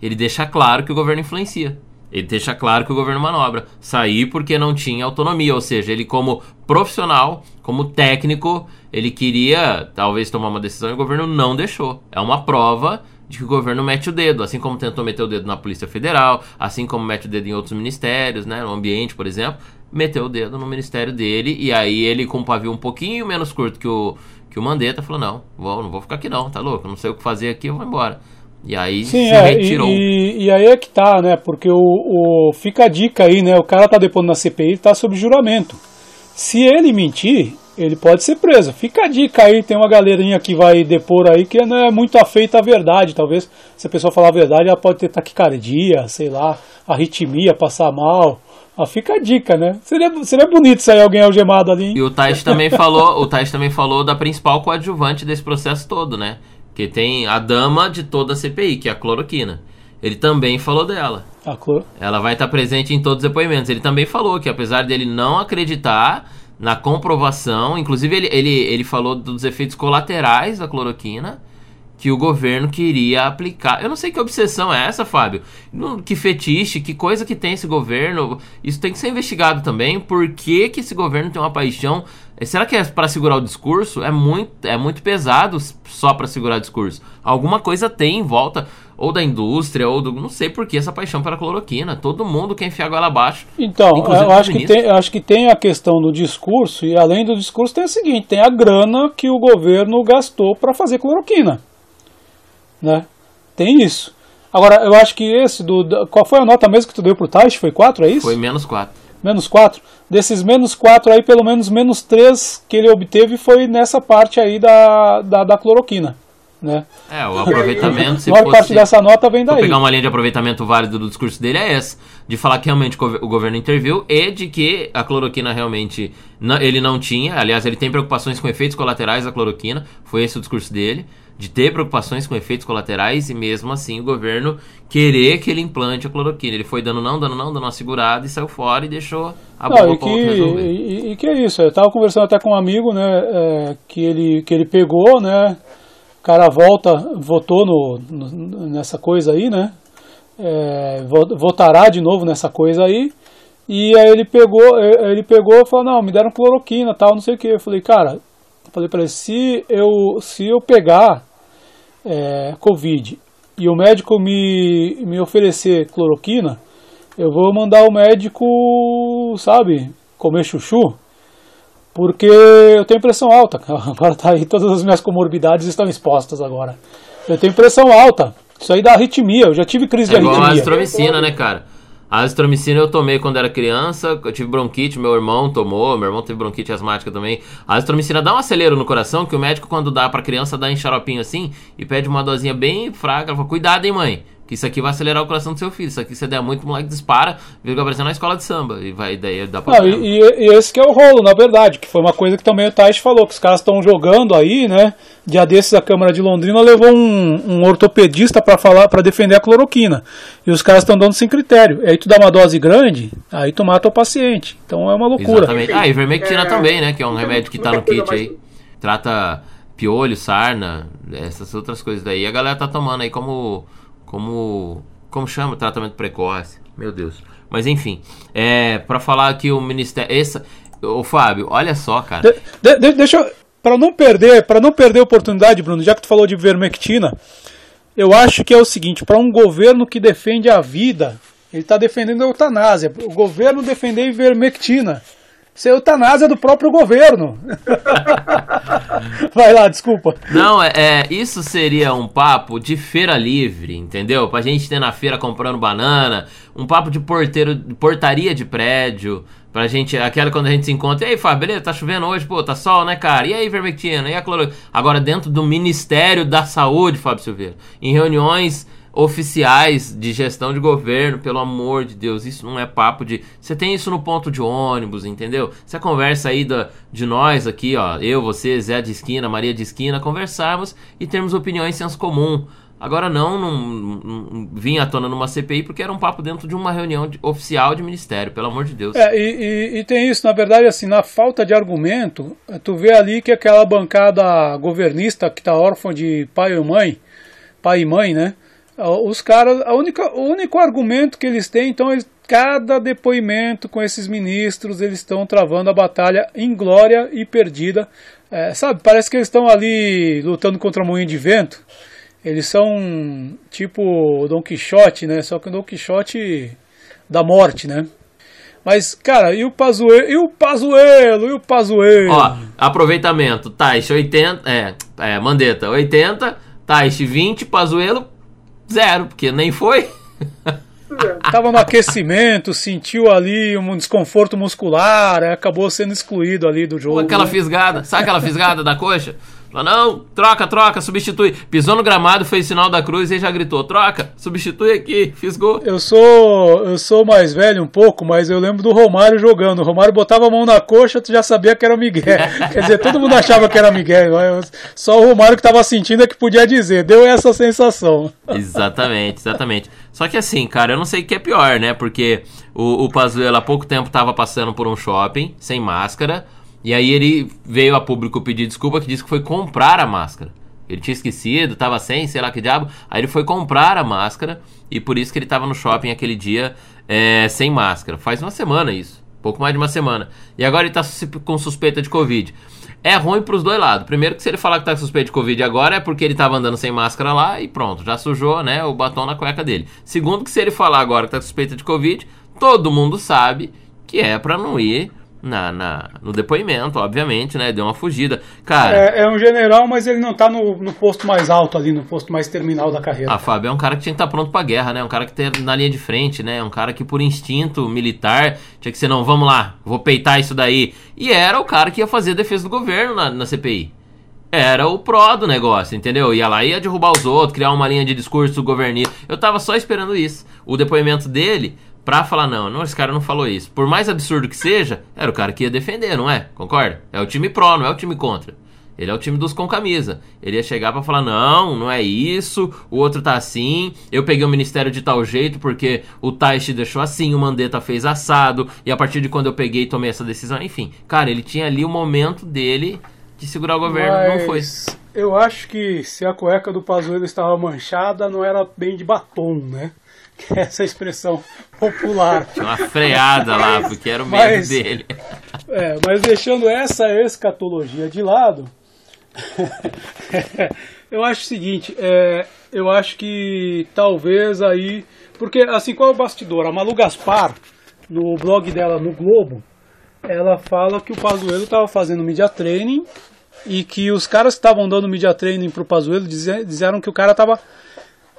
C: ele deixa claro que o governo influencia. Ele deixa claro que o governo manobra. Sair porque não tinha autonomia, ou seja, ele como profissional, como técnico, ele queria talvez tomar uma decisão e o governo não deixou. É uma prova de que o governo mete o dedo, assim como tentou meter o dedo na Polícia Federal, assim como mete o dedo em outros ministérios, né, no ambiente, por exemplo, meteu o dedo no ministério dele e aí ele com um pavio um pouquinho menos curto que o que o Mandetta falou não, vou, não vou ficar aqui não, tá louco, não sei o que fazer aqui, eu vou embora. E aí
B: Sim, se é, retirou. E, e, aí é que tá, né? Porque o, o fica a dica aí, né? O cara tá depondo na CPI, tá sob juramento. Se ele mentir, ele pode ser preso. Fica a dica aí, tem uma galerinha que vai depor aí que não é muito afeita à verdade. Talvez, se a pessoa falar a verdade, ela pode ter taquicardia, sei lá, arritmia, passar mal. Ah, fica a dica, né? Seria, seria bonito sair alguém algemado ali. Hein?
C: E o Tais também falou, o Tais também falou da principal coadjuvante desse processo todo, né? Que tem a dama de toda a CPI, que é a cloroquina. Ele também falou dela. Ela vai estar presente em todos os depoimentos. Ele também falou que apesar dele não acreditar na comprovação, inclusive ele, ele, ele falou dos efeitos colaterais da cloroquina que o governo queria aplicar. Eu não sei que obsessão é essa, Fábio. Que fetiche, que coisa que tem esse governo. Isso tem que ser investigado também. Por que, que esse governo tem uma paixão? Será que é para segurar o discurso? É muito, é muito pesado só para segurar o discurso. Alguma coisa tem em volta ou da indústria, ou do. Não sei por que essa paixão pela cloroquina. Todo mundo quer enfiar a goela abaixo.
B: Então, eu acho, que tem, acho que tem a questão do discurso, e além do discurso tem o seguinte: tem a grana que o governo gastou para fazer cloroquina. Né? Tem isso. Agora, eu acho que esse do. Qual foi a nota mesmo que tu deu pro Taish? Foi 4, é isso?
C: Foi menos 4.
B: Menos 4. Desses menos 4 aí, pelo menos menos 3 que ele obteve foi nessa parte aí da, da, da cloroquina. Né?
C: É, o aproveitamento.
B: se a maior fosse, parte dessa nota vem daí.
C: pegar uma linha de aproveitamento válido do discurso dele é essa: de falar que realmente o governo interviu e de que a cloroquina realmente não, ele não tinha. Aliás, ele tem preocupações com efeitos colaterais da cloroquina. Foi esse o discurso dele. De ter preocupações com efeitos colaterais e mesmo assim o governo querer que ele implante a cloroquina. Ele foi dando não, dando não, dando uma segurada e saiu fora e deixou a
B: bomba para resolver. E, e, que é isso? Eu estava conversando até com um amigo, né, é, que, ele, que ele pegou, né, o cara volta, votou no, no nessa coisa aí, né? É, votará de novo nessa coisa aí. E aí ele pegou, é, ele pegou e falou, não, me deram cloroquina tal, não sei o que. Eu falei, cara, eu falei para ele, se eu, se eu pegar é, Covid e o médico me, me oferecer cloroquina, eu vou mandar o médico, sabe, comer chuchu. Porque eu tenho pressão alta. Agora tá aí, todas as minhas comorbidades estão expostas agora. Eu tenho pressão alta. Isso aí dá arritmia. Eu já tive crise
C: é
B: de arritmia.
C: a azitromicina, né, cara? A azitromicina eu tomei quando era criança, eu tive bronquite, meu irmão tomou, meu irmão teve bronquite asmática também. A azitromicina dá um acelero no coração, que o médico quando dá pra criança dá em xaropinho assim, e pede uma dosinha bem fraca, fala, cuidado hein mãe, que isso aqui vai acelerar o coração do seu filho. Isso aqui, se der muito, o moleque dispara, fica aparecendo na escola de samba. E vai, daí dá
B: pra. Não, e, e, esse que é o rolo, na verdade, que foi uma coisa que também o Tais falou, que os caras estão jogando aí, né? Dia desses a Câmara de Londrina levou um, um ortopedista para falar, para defender a cloroquina. E os caras estão dando sem critério. E aí tu dá uma dose grande, aí tu mata o paciente. Então é uma loucura.
C: Exatamente. Ah, e vermectina é... também, né? Que é um remédio que tá no kit aí. Trata piolho, sarna, essas outras coisas daí. A galera tá tomando aí como. Como. como chama? Tratamento precoce. Meu Deus. Mas enfim, é, para falar que o Ministério. Essa, ô Fábio, olha só, cara.
B: De, de, deixa eu. Pra não perder, para não perder a oportunidade, Bruno, já que tu falou de vermectina, eu acho que é o seguinte, para um governo que defende a vida, ele está defendendo a eutanásia. O governo defender ivermectina. Isso é eutanásia do próprio governo. Vai lá, desculpa.
C: Não, é, é, isso seria um papo de feira livre, entendeu? Pra gente ter na feira comprando banana, um papo de porteiro, portaria de prédio, pra gente, aquela quando a gente se encontra, e aí, Fábio, beleza, tá chovendo hoje, pô, tá sol, né, cara? E aí, vermectina, e a cloro... Agora, dentro do Ministério da Saúde, Fábio Silveira, em reuniões oficiais de gestão de governo, pelo amor de Deus, isso não é papo de. Você tem isso no ponto de ônibus, entendeu? Você conversa aí da, de nós aqui, ó, eu, você, Zé de esquina, Maria de esquina, conversarmos e termos opiniões senso comum. Agora não, não, não, vim à tona numa CPI porque era um papo dentro de uma reunião de, oficial de ministério, pelo amor de Deus.
B: É, e, e, e, tem isso, na verdade, assim, na falta de argumento, tu vê ali que aquela bancada governista que tá órfã de pai e mãe, pai e mãe, né? Os caras, a única, o único argumento que eles têm, então, eles, cada depoimento com esses ministros, eles estão travando a batalha inglória e perdida. É, sabe, parece que eles estão ali lutando contra moinho de vento. Eles são tipo Don Quixote, né? Só que o Don Quixote da morte, né? Mas, cara, e o Pazuelo? E o Pazuelo? E o Pazuelo?
C: Ó, aproveitamento. Taish 80. É, é, Mandeta 80. Taish 20. Pazuelo Zero, porque nem foi.
B: Tava no aquecimento, sentiu ali um desconforto muscular, acabou sendo excluído ali do jogo.
C: Aquela né? fisgada, sabe aquela fisgada da coxa? Não, troca, troca, substitui. Pisou no gramado, fez sinal da cruz e já gritou: troca, substitui aqui, fiz gol.
B: Eu sou, eu sou mais velho um pouco, mas eu lembro do Romário jogando. O Romário botava a mão na coxa, tu já sabia que era o Miguel. Quer dizer, todo mundo achava que era Miguel. Só o Romário que estava sentindo é que podia dizer. Deu essa sensação.
C: Exatamente, exatamente. Só que assim, cara, eu não sei o que é pior, né? Porque o, o Pazuello há pouco tempo estava passando por um shopping, sem máscara. E aí ele veio a público pedir desculpa que disse que foi comprar a máscara. Ele tinha esquecido, tava sem, sei lá que diabo. Aí ele foi comprar a máscara e por isso que ele tava no shopping aquele dia é, sem máscara. Faz uma semana isso, pouco mais de uma semana. E agora ele tá com suspeita de Covid. É ruim pros dois lados. Primeiro que se ele falar que tá suspeito de Covid agora é porque ele tava andando sem máscara lá e pronto, já sujou, né, o batom na cueca dele. Segundo que se ele falar agora que tá suspeita de Covid, todo mundo sabe que é para não ir na, na, no depoimento, obviamente, né? Deu uma fugida. Cara.
B: É, é, um general, mas ele não tá no, no posto mais alto ali, no posto mais terminal da carreira.
C: A Fábio é um cara que tinha que estar tá pronto pra guerra, né? Um cara que tem na linha de frente, né? Um cara que por instinto militar tinha que ser, não, vamos lá, vou peitar isso daí. E era o cara que ia fazer a defesa do governo na, na CPI. Era o pró do negócio, entendeu? Ia lá, ia derrubar os outros, criar uma linha de discurso governista. Eu tava só esperando isso. O depoimento dele pra falar, não, não, esse cara não falou isso. Por mais absurdo que seja, era o cara que ia defender, não é? Concorda? É o time pró, não é o time contra. Ele é o time dos com camisa. Ele ia chegar para falar: não, não é isso, o outro tá assim. Eu peguei o ministério de tal jeito porque o Taishi deixou assim, o Mandetta fez assado. E a partir de quando eu peguei tomei essa decisão. Enfim, cara, ele tinha ali o momento dele de segurar o governo. Mas não foi.
B: Eu acho que se a cueca do Pazuello estava manchada, não era bem de batom, né? essa expressão popular.
C: Tinha uma freada lá, porque era o medo mas, dele.
B: É, mas deixando essa escatologia de lado, eu acho o seguinte, é, eu acho que talvez aí. Porque assim, qual é o bastidor? A Malu Gaspar, no blog dela no Globo, ela fala que o Pazuello estava fazendo media training e que os caras que estavam dando media training pro Pazuello disseram que o cara estava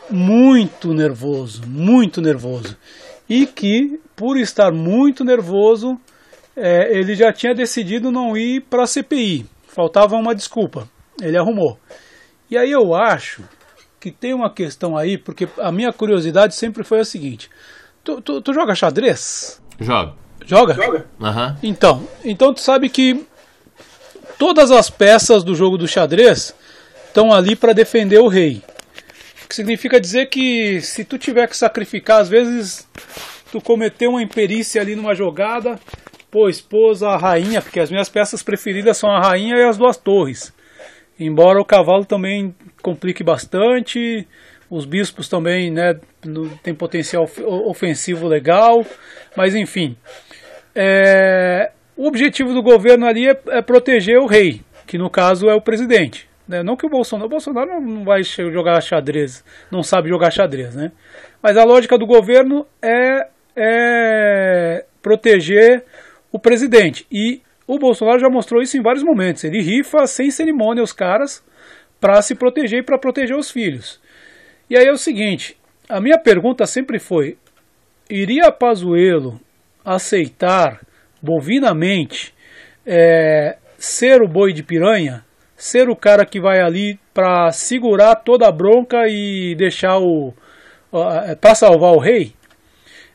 B: muito nervoso, muito nervoso. E que, por estar muito nervoso, é, ele já tinha decidido não ir para a CPI. Faltava uma desculpa. Ele arrumou. E aí eu acho que tem uma questão aí, porque a minha curiosidade sempre foi a seguinte: tu, tu, tu joga xadrez?
C: Joga.
B: Joga? Joga.
C: Uhum.
B: Então, então tu sabe que todas as peças do jogo do xadrez estão ali para defender o rei que significa dizer que se tu tiver que sacrificar, às vezes tu cometeu uma imperícia ali numa jogada, pô, esposa, a rainha, porque as minhas peças preferidas são a rainha e as duas torres. Embora o cavalo também complique bastante, os bispos também né, tem potencial ofensivo legal, mas enfim. É, o objetivo do governo ali é, é, proteger o rei, que no caso é o presidente. Né? Não que o Bolsonaro, o Bolsonaro não vai jogar xadrez, não sabe jogar xadrez, né? Mas a lógica do governo é, é proteger o presidente. E o Bolsonaro já mostrou isso em vários momentos. Ele rifa sem cerimônia os caras para se proteger e para proteger os filhos. E aí é o seguinte, a minha pergunta sempre foi: iria Pazuello aceitar bovinamente é, ser o boi de piranha, ser o cara que vai ali para segurar toda a bronca e deixar o é, para salvar o rei?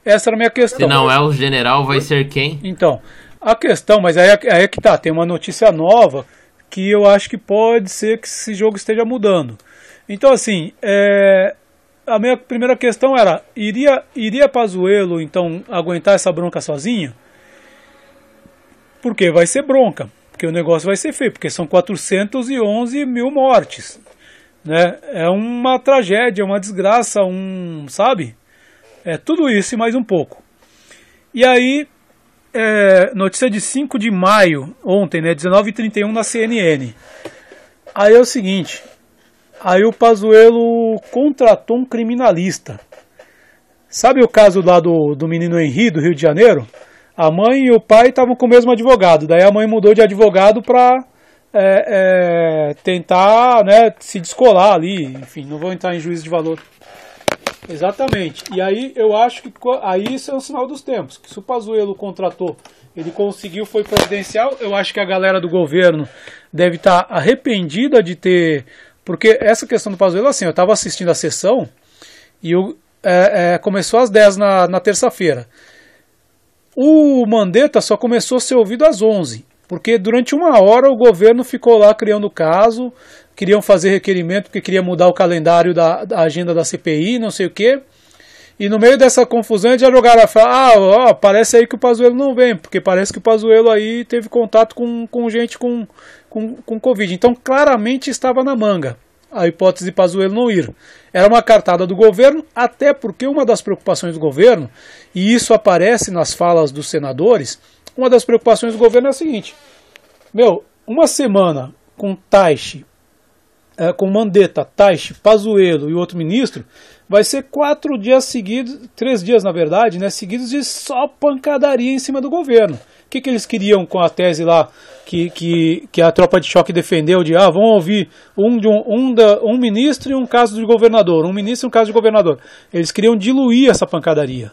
B: Essa era a minha questão.
C: Se não é o general, vai ser quem?
B: Então, a questão, mas aí, aí é que tá, tem uma notícia nova que eu acho que pode ser que esse jogo esteja mudando. Então, assim, é, a minha primeira questão era: iria, iria Pazuello, então, aguentar essa bronca sozinho? Porque vai ser bronca, porque o negócio vai ser feio, porque são 411 mil mortes. Né? É uma tragédia, uma desgraça, um. Sabe? É tudo isso e mais um pouco. E aí, é, notícia de 5 de maio, ontem, né? 19h31 na CNN. Aí é o seguinte: Aí o Pazuello contratou um criminalista. Sabe o caso lá do, do menino Henri, do Rio de Janeiro? A mãe e o pai estavam com o mesmo advogado. Daí a mãe mudou de advogado para é, é, tentar né, se descolar ali. Enfim, não vou entrar em juízo de valor. Exatamente. E aí eu acho que aí isso é um sinal dos tempos. Que se o Pazuello contratou, ele conseguiu, foi presidencial. Eu acho que a galera do governo deve estar arrependida de ter porque essa questão do Pazuello, assim, eu estava assistindo a sessão e eu, é, é, começou às 10 na, na terça-feira. O Mandetta só começou a ser ouvido às 11, porque durante uma hora o governo ficou lá criando caso, queriam fazer requerimento porque queria mudar o calendário da, da agenda da CPI, não sei o quê. E no meio dessa confusão já jogaram a falar, ah, ó, parece aí que o Pazuello não vem, porque parece que o Pazuello aí teve contato com, com gente com, com, com Covid. Então, claramente estava na manga a hipótese de Pazuello não ir. Era uma cartada do governo, até porque uma das preocupações do governo, e isso aparece nas falas dos senadores, uma das preocupações do governo é a seguinte: meu, uma semana com Taixe, é, com Mandetta, Taixe, Pazuello e outro ministro, vai ser quatro dias seguidos, três dias na verdade, né, seguidos de só pancadaria em cima do governo. O que, que eles queriam com a tese lá que, que, que a tropa de choque defendeu de ah, vamos ouvir um, de um, um, da, um ministro e um caso de governador, um ministro e um caso de governador. Eles queriam diluir essa pancadaria.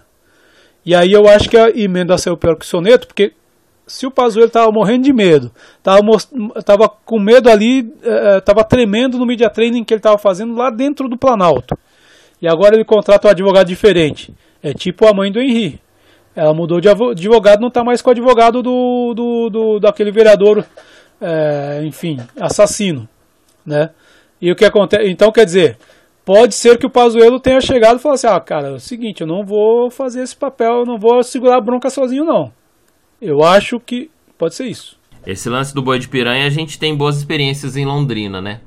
B: E aí eu acho que a emenda saiu pior que o soneto, porque se o Pazuello estava morrendo de medo, estava com medo ali, estava eh, tremendo no media training que ele estava fazendo lá dentro do Planalto. E agora ele contrata um advogado diferente. É tipo a mãe do Henri. Ela mudou de advogado, não está mais com o advogado do, do, do daquele vereador, é, enfim, assassino, né? E o que acontece? Então, quer dizer, pode ser que o Pazuello tenha chegado e falado assim, ah, cara, é o seguinte, eu não vou fazer esse papel, eu não vou segurar a bronca sozinho, não. Eu acho que pode ser isso.
C: Esse lance do boi de piranha, a gente tem boas experiências em Londrina, né?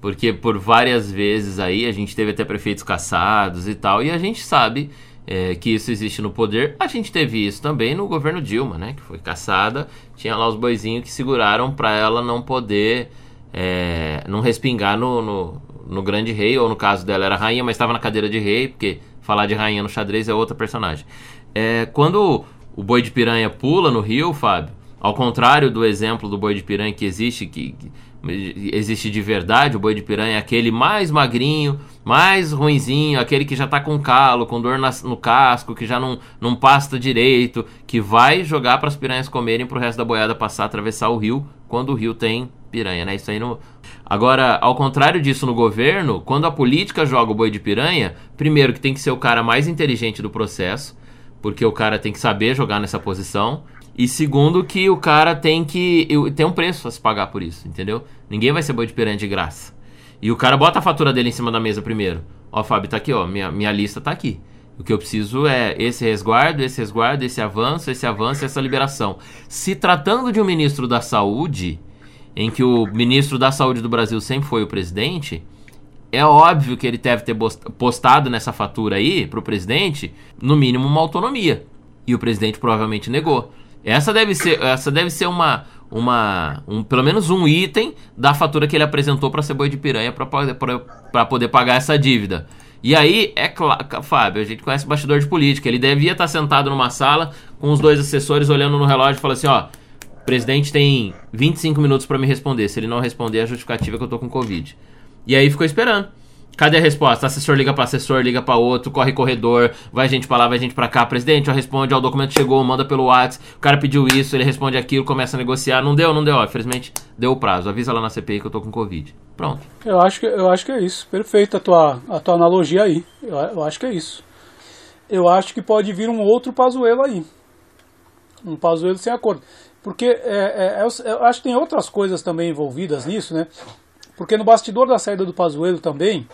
C: Porque por várias vezes aí a gente teve até prefeitos caçados e tal, e a gente sabe é, que isso existe no poder. A gente teve isso também no governo Dilma, né? Que foi caçada. Tinha lá os boizinhos que seguraram para ela não poder, é, não respingar no, no, no, grande rei, ou no caso dela era rainha, mas estava na cadeira de rei, porque falar de rainha no xadrez é outra personagem. É, quando o boi de piranha pula no rio, Fábio, ao contrário do exemplo do boi de piranha que existe, que, que existe de verdade, o boi de piranha é aquele mais magrinho, mais ruinzinho, aquele que já tá com calo, com dor no casco, que já não, não pasta direito, que vai jogar para as piranhas comerem pro resto da boiada passar, atravessar o rio, quando o rio tem piranha, né? Isso aí no... Agora, ao contrário disso no governo, quando a política joga o boi de piranha, primeiro que tem que ser o cara mais inteligente do processo, porque o cara tem que saber jogar nessa posição, e segundo, que o cara tem que. Tem um preço a se pagar por isso, entendeu? Ninguém vai ser boi de piranha de graça. E o cara bota a fatura dele em cima da mesa primeiro. Ó, Fábio, tá aqui, ó. Minha, minha lista tá aqui. O que eu preciso é esse resguardo, esse resguardo, esse avanço, esse avanço, essa liberação. Se tratando de um ministro da saúde, em que o ministro da Saúde do Brasil sempre foi o presidente, é óbvio que ele deve ter postado nessa fatura aí para o presidente, no mínimo, uma autonomia. E o presidente provavelmente negou. Essa deve ser, essa deve ser uma, uma um, pelo menos um item da fatura que ele apresentou para a Ceboia de Piranha para poder pagar essa dívida. E aí, é claro, Fábio, a gente conhece bastidor de política. Ele devia estar sentado numa sala com os dois assessores olhando no relógio e falando assim: ó, o presidente tem 25 minutos para me responder. Se ele não responder, a justificativa é que eu tô com Covid. E aí ficou esperando. Cadê a resposta? Assessor liga para assessor, liga para outro, corre corredor, vai gente para lá, vai gente para cá. Presidente, ó, responde, ó, o documento chegou, manda pelo WhatsApp. O cara pediu isso, ele responde aquilo, começa a negociar. Não deu, não deu, ó, infelizmente deu o prazo. Avisa lá na CPI que eu tô com Covid. Pronto.
B: Eu acho que, eu acho que é isso. Perfeita a tua, a tua analogia aí. Eu, eu acho que é isso. Eu acho que pode vir um outro Pazuelo aí. Um Pazuelo sem acordo. Porque é, é, eu, é, eu acho que tem outras coisas também envolvidas nisso, né? Porque no bastidor da saída do Pazuello também,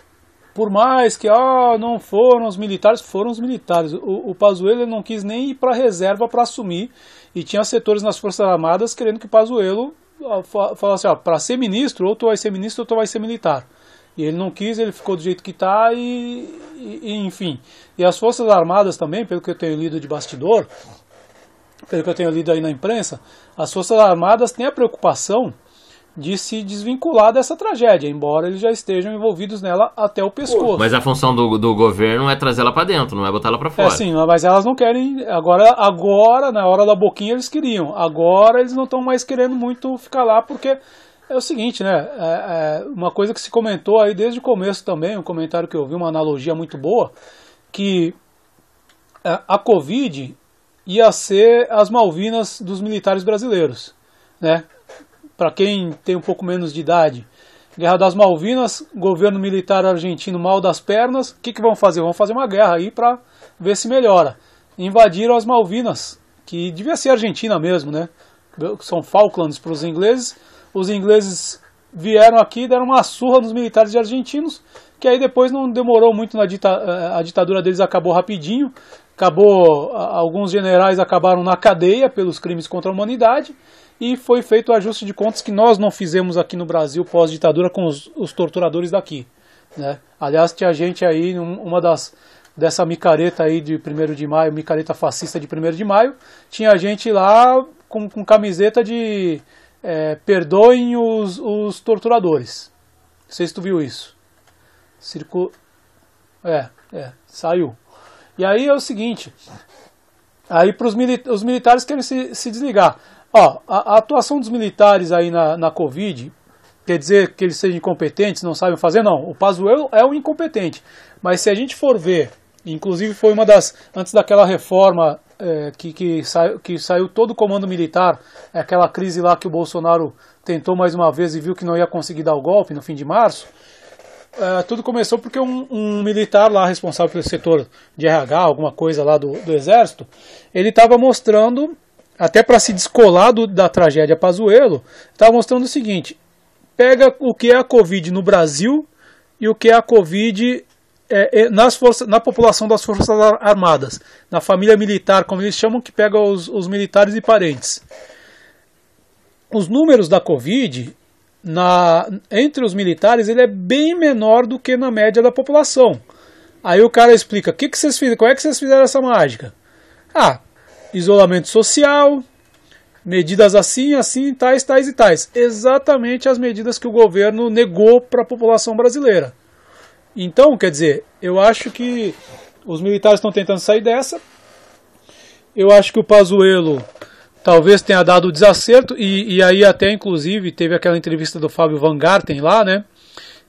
B: por mais que ah, não foram os militares, foram os militares. O, o Pazuello não quis nem ir para a reserva para assumir e tinha setores nas Forças Armadas querendo que o Pazuello falasse, ah, para ser ministro, ou tu vai ser ministro ou tu vai ser militar. E ele não quis, ele ficou do jeito que está e, e, enfim. E as Forças Armadas também, pelo que eu tenho lido de bastidor, pelo que eu tenho lido aí na imprensa, as Forças Armadas têm a preocupação de se desvincular dessa tragédia, embora eles já estejam envolvidos nela até o pescoço.
C: Mas a função do, do governo é trazê-la para dentro, não é botá-la para fora. É
B: sim, mas elas não querem. Agora, agora, na hora da boquinha, eles queriam. Agora eles não estão mais querendo muito ficar lá, porque é o seguinte, né? É, é uma coisa que se comentou aí desde o começo também, um comentário que eu vi, uma analogia muito boa, que é, a Covid ia ser as Malvinas dos militares brasileiros, né? Para quem tem um pouco menos de idade, Guerra das Malvinas, governo militar argentino mal das pernas, o que, que vão fazer? Vão fazer uma guerra aí para ver se melhora. Invadiram as Malvinas, que devia ser Argentina mesmo, né? São Falklands para os ingleses. Os ingleses vieram aqui, deram uma surra nos militares argentinos, que aí depois não demorou muito na dita eh, a ditadura deles acabou rapidinho. Acabou, alguns generais acabaram na cadeia pelos crimes contra a humanidade e foi feito o ajuste de contas que nós não fizemos aqui no Brasil pós-ditadura com os, os, torturadores daqui. Né? Aliás, tinha gente aí, uma das dessa micareta aí de 1 de maio, micareta fascista de 1 de maio, tinha gente lá com, com camiseta de é, perdoem os, os torturadores. Não sei se tu viu isso. Circo... É, é, saiu. E aí é o seguinte, aí para os militares querem se, se desligar. Ó, a, a, atuação dos militares aí na, na Covid quer dizer que eles sejam incompetentes, não sabem fazer? Não, o Pazuello é o incompetente. Mas se a gente for ver, inclusive foi uma das, antes daquela reforma é, que, que, saiu, que saiu todo o comando militar, é aquela crise lá que o Bolsonaro tentou mais uma vez e viu que não ia conseguir dar o golpe no fim de março, é, tudo começou porque um, um, militar lá responsável pelo setor de RH, alguma coisa lá do, do exército, ele estava mostrando até para se descolar do, da tragédia Pazuello, estava mostrando o seguinte: pega o que é a Covid no Brasil e o que é a Covid é, é, nas forças, na população das Forças Armadas, na família militar, como eles chamam, que pega os, os militares e parentes. Os números da Covid na, entre os militares ele é bem menor do que na média da população. Aí o cara explica: que que vocês fizeram? Qual é que vocês fizeram essa mágica? Ah, isolamento social, medidas assim, assim, tais, tais e tais. Exatamente as medidas que o governo negou para a população brasileira. Então, quer dizer, eu acho que os militares estão tentando sair dessa. Eu acho que o Pazuello talvez tenha dado o desacerto, e, e aí até inclusive teve aquela entrevista do Fábio Van Garten lá, né?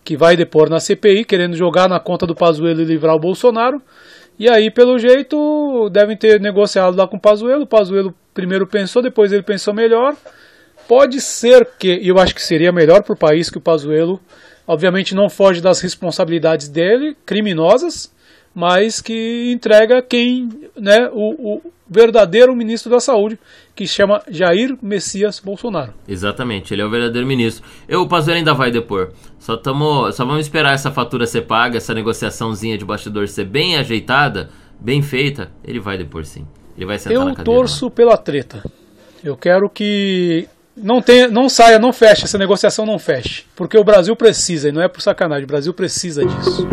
B: Que vai depor na CPI, querendo jogar na conta do Pazuello e livrar o Bolsonaro. E aí, pelo jeito, devem ter negociado lá com o Pazuello. O Pazuello primeiro pensou, depois ele pensou melhor. Pode ser que, eu acho que seria melhor para o país que o Pazuello, obviamente não foge das responsabilidades dele, criminosas, mas que entrega quem, né, o, o verdadeiro ministro da Saúde, que chama Jair Messias Bolsonaro.
C: Exatamente, ele é o verdadeiro ministro. Eu, o Pazuello ainda vai depor. Só, tamo, só vamos esperar essa fatura ser paga, essa negociaçãozinha de bastidor ser bem ajeitada, bem feita. Ele vai depor sim. Ele vai sentar
B: Eu
C: na cadeira.
B: Eu torço lá. pela treta. Eu quero que não, tenha, não saia, não feche, essa negociação não feche. Porque o Brasil precisa, e não é por sacanagem, o Brasil precisa disso.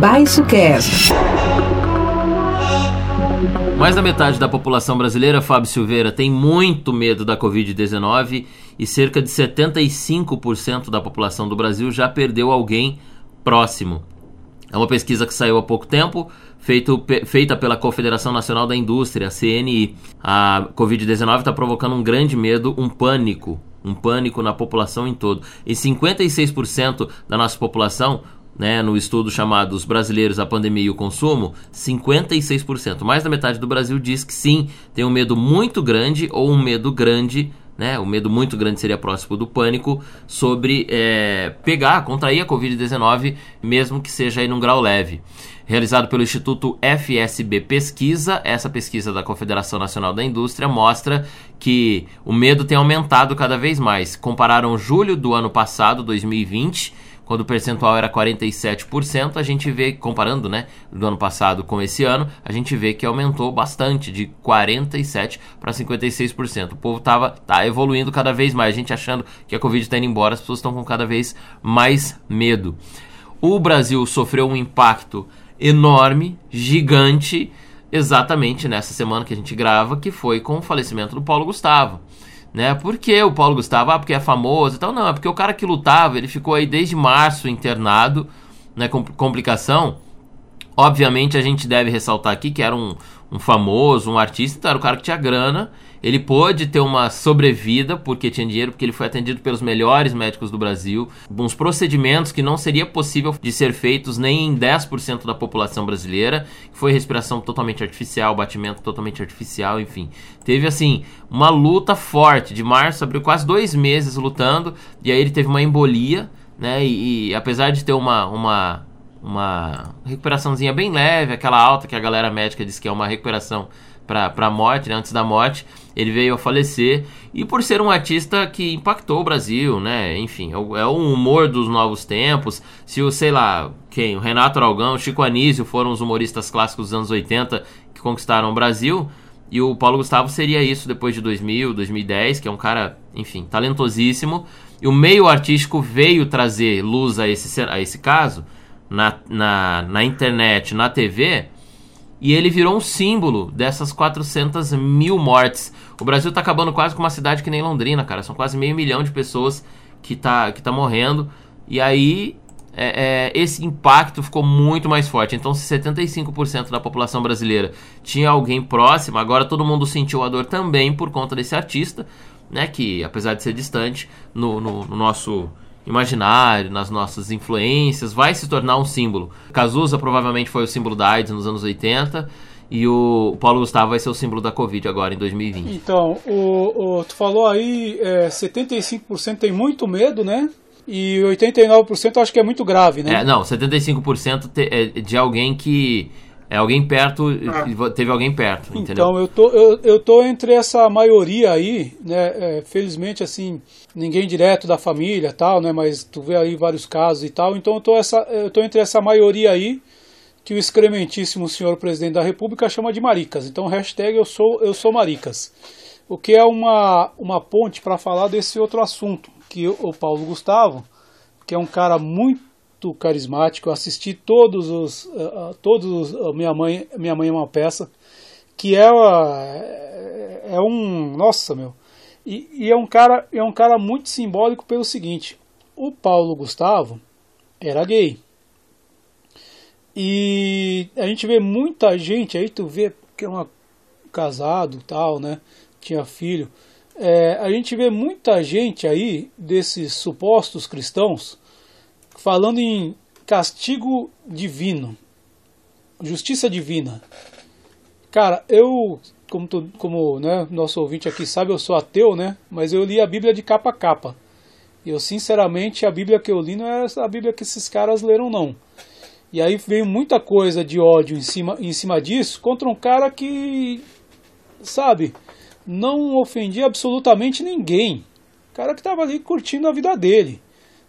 A: Baixo Cast.
C: Mais da metade da população brasileira, Fábio Silveira, tem muito medo da Covid-19 e cerca de 75% da população do Brasil já perdeu alguém próximo. É uma pesquisa que saiu há pouco tempo, feito, feita pela Confederação Nacional da Indústria, a CNI. A Covid-19 está provocando um grande medo, um pânico, um pânico na população em todo. E 56% da nossa população né, no estudo chamado Os Brasileiros, a Pandemia e o Consumo, 56%, mais da metade do Brasil diz que sim, tem um medo muito grande ou um medo grande, né, o medo muito grande seria próximo do pânico, sobre é, pegar, contrair a Covid-19, mesmo que seja aí num grau leve. Realizado pelo Instituto FSB Pesquisa, essa pesquisa da Confederação Nacional da Indústria mostra que o medo tem aumentado cada vez mais. Compararam julho do ano passado, 2020, quando o percentual era 47%, a gente vê, comparando né, do ano passado com esse ano, a gente vê que aumentou bastante, de 47% para 56%. O povo estava tá evoluindo cada vez mais, a gente achando que a Covid está indo embora, as pessoas estão com cada vez mais medo. O Brasil sofreu um impacto enorme, gigante, exatamente nessa semana que a gente grava, que foi com o falecimento do Paulo Gustavo né? Por que o Paulo Gustavo? Ah, porque é famoso e tal. Não, é porque o cara que lutava, ele ficou aí desde março internado, né? Com complicação. Obviamente a gente deve ressaltar aqui que era um, um famoso, um artista, então era o cara que tinha grana ele pôde ter uma sobrevida porque tinha dinheiro, porque ele foi atendido pelos melhores médicos do Brasil, uns procedimentos que não seria possível de ser feitos nem em 10% da população brasileira, foi respiração totalmente artificial, batimento totalmente artificial, enfim. Teve assim uma luta forte de março, abriu quase dois meses lutando, e aí ele teve uma embolia, né? E, e apesar de ter uma, uma uma recuperaçãozinha bem leve, aquela alta que a galera médica diz que é uma recuperação para a morte, né, antes da morte, ele veio a falecer e por ser um artista que impactou o Brasil, né? Enfim, é o, é o humor dos novos tempos. Se o, sei lá, quem, o Renato Aragão, o Chico Anísio foram os humoristas clássicos dos anos 80 que conquistaram o Brasil, e o Paulo Gustavo seria isso depois de 2000, 2010, que é um cara, enfim, talentosíssimo. E o meio artístico veio trazer luz a esse, a esse caso na, na, na internet, na TV e ele virou um símbolo dessas 400 mil mortes. O Brasil tá acabando quase com uma cidade que nem Londrina, cara. São quase meio milhão de pessoas que tá, que tá morrendo. E aí é, é, esse impacto ficou muito mais forte. Então, se 75% da população brasileira tinha alguém próximo, agora todo mundo sentiu a dor também por conta desse artista, né? Que apesar de ser distante, no, no, no nosso imaginário, nas nossas influências, vai se tornar um símbolo. Cazuza provavelmente foi o símbolo da AIDS nos anos 80 e o Paulo Gustavo vai ser o símbolo da Covid agora em 2020.
B: Então, o, o tu falou aí, é, 75% tem muito medo, né? E 89% acho que é muito grave, né?
C: É, não, 75% é de alguém que é alguém perto, ah. teve alguém perto, entendeu?
B: Então, eu tô, eu, eu tô entre essa maioria aí, né? É, felizmente, assim, ninguém direto da família tal, né? Mas tu vê aí vários casos e tal. Então, eu tô, essa, eu tô entre essa maioria aí que o excrementíssimo senhor presidente da república chama de maricas. Então, hashtag eu sou, eu sou maricas. O que é uma, uma ponte para falar desse outro assunto, que o Paulo Gustavo, que é um cara muito carismático. Eu assisti todos os, uh, todos os, uh, minha mãe, minha mãe é uma peça que é, uh, é um, nossa meu, e, e, é um cara, é um cara muito simbólico pelo seguinte: o Paulo Gustavo era gay. E a gente vê muita gente aí, tu vê que é um casado, tal, né? Tinha filho. É, a gente vê muita gente aí desses supostos cristãos falando em castigo divino, justiça divina. Cara, eu, como, tu, como né, nosso ouvinte aqui sabe, eu sou ateu, né? Mas eu li a Bíblia de capa a capa. E eu, sinceramente, a Bíblia que eu li não é a Bíblia que esses caras leram, não. E aí veio muita coisa de ódio em cima, em cima disso contra um cara que, sabe, não ofendia absolutamente ninguém. O cara que estava ali curtindo a vida dele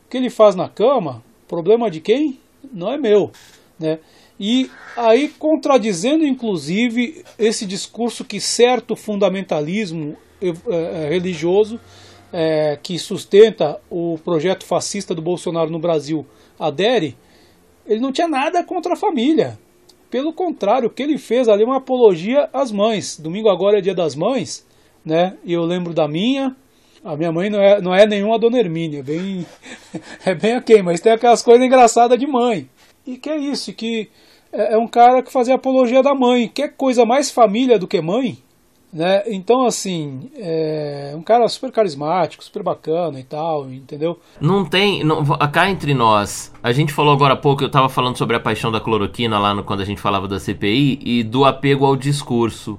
B: que ele faz na cama, problema de quem? Não é meu, né? E aí contradizendo inclusive esse discurso que certo fundamentalismo é, religioso é, que sustenta o projeto fascista do Bolsonaro no Brasil adere, ele não tinha nada contra a família. Pelo contrário, o que ele fez ali é uma apologia às mães. Domingo agora é dia das mães, né? E eu lembro da minha. A minha mãe não é, não é nenhuma dona Hermínia, é bem, é bem ok, mas tem aquelas coisas engraçadas de mãe. E que é isso, que é, é um cara que fazia apologia da mãe. Que coisa mais família do que mãe? Né? Então, assim, é um cara super carismático, super bacana e tal, entendeu?
C: Não tem. Não, cá entre nós, a gente falou agora há pouco, eu estava falando sobre a paixão da cloroquina lá no, quando a gente falava da CPI e do apego ao discurso.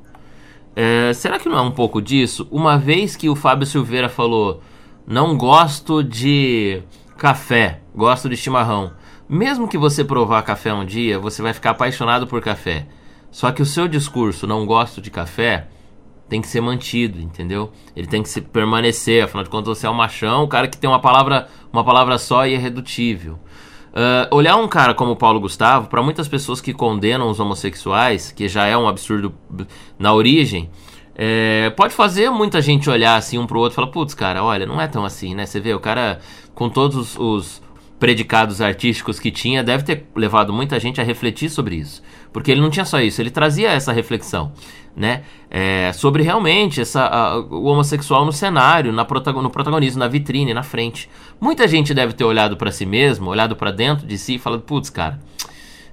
C: É, será que não é um pouco disso? Uma vez que o Fábio Silveira falou: não gosto de café, gosto de chimarrão. Mesmo que você provar café um dia, você vai ficar apaixonado por café. Só que o seu discurso, não gosto de café tem que ser mantido, entendeu? Ele tem que se permanecer, afinal de contas você é um machão, o cara que tem uma palavra, uma palavra só e é redutível. Uh, olhar um cara como Paulo Gustavo, para muitas pessoas que condenam os homossexuais, que já é um absurdo na origem, é, pode fazer muita gente olhar assim um pro outro e falar, putz, cara, olha, não é tão assim, né? Você vê, o cara com todos os predicados artísticos que tinha, deve ter levado muita gente a refletir sobre isso. Porque ele não tinha só isso, ele trazia essa reflexão, né? É, sobre realmente essa, a, o homossexual no cenário, na protagon, no protagonismo, na vitrine, na frente. Muita gente deve ter olhado para si mesmo, olhado para dentro de si e falado, putz, cara,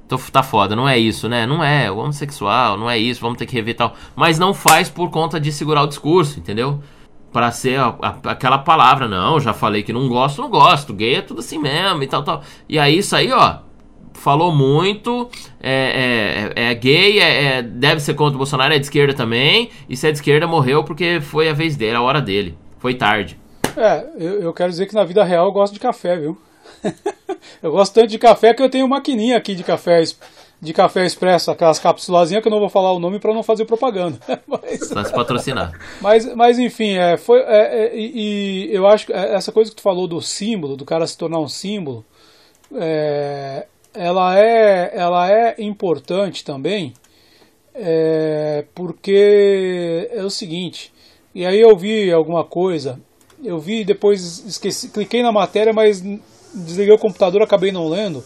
C: tô, tá foda, não é isso, né? Não é, o homossexual, não é isso, vamos ter que rever tal. Mas não faz por conta de segurar o discurso, entendeu? Para ser a, a, aquela palavra, não, já falei que não gosto, não gosto, gay é tudo assim mesmo e tal, tal. E aí isso aí, ó, falou muito, é, é, é gay, é, é, deve ser contra o Bolsonaro, é de esquerda também, e se é de esquerda morreu porque foi a vez dele, a hora dele, foi tarde.
B: É, eu, eu quero dizer que na vida real eu gosto de café, viu? eu gosto tanto de café que eu tenho maquininha aqui de café de café expresso, aquelas capsulazinhas que eu não vou falar o nome para não fazer propaganda.
C: mas, Só se patrocinar.
B: Mas, mas enfim, é, foi, é, é, e, eu acho que essa coisa que tu falou do símbolo, do cara se tornar um símbolo, é, ela, é, ela é importante também, é, porque é o seguinte, e aí eu vi alguma coisa, eu vi depois, esqueci, cliquei na matéria, mas desliguei o computador, acabei não lendo,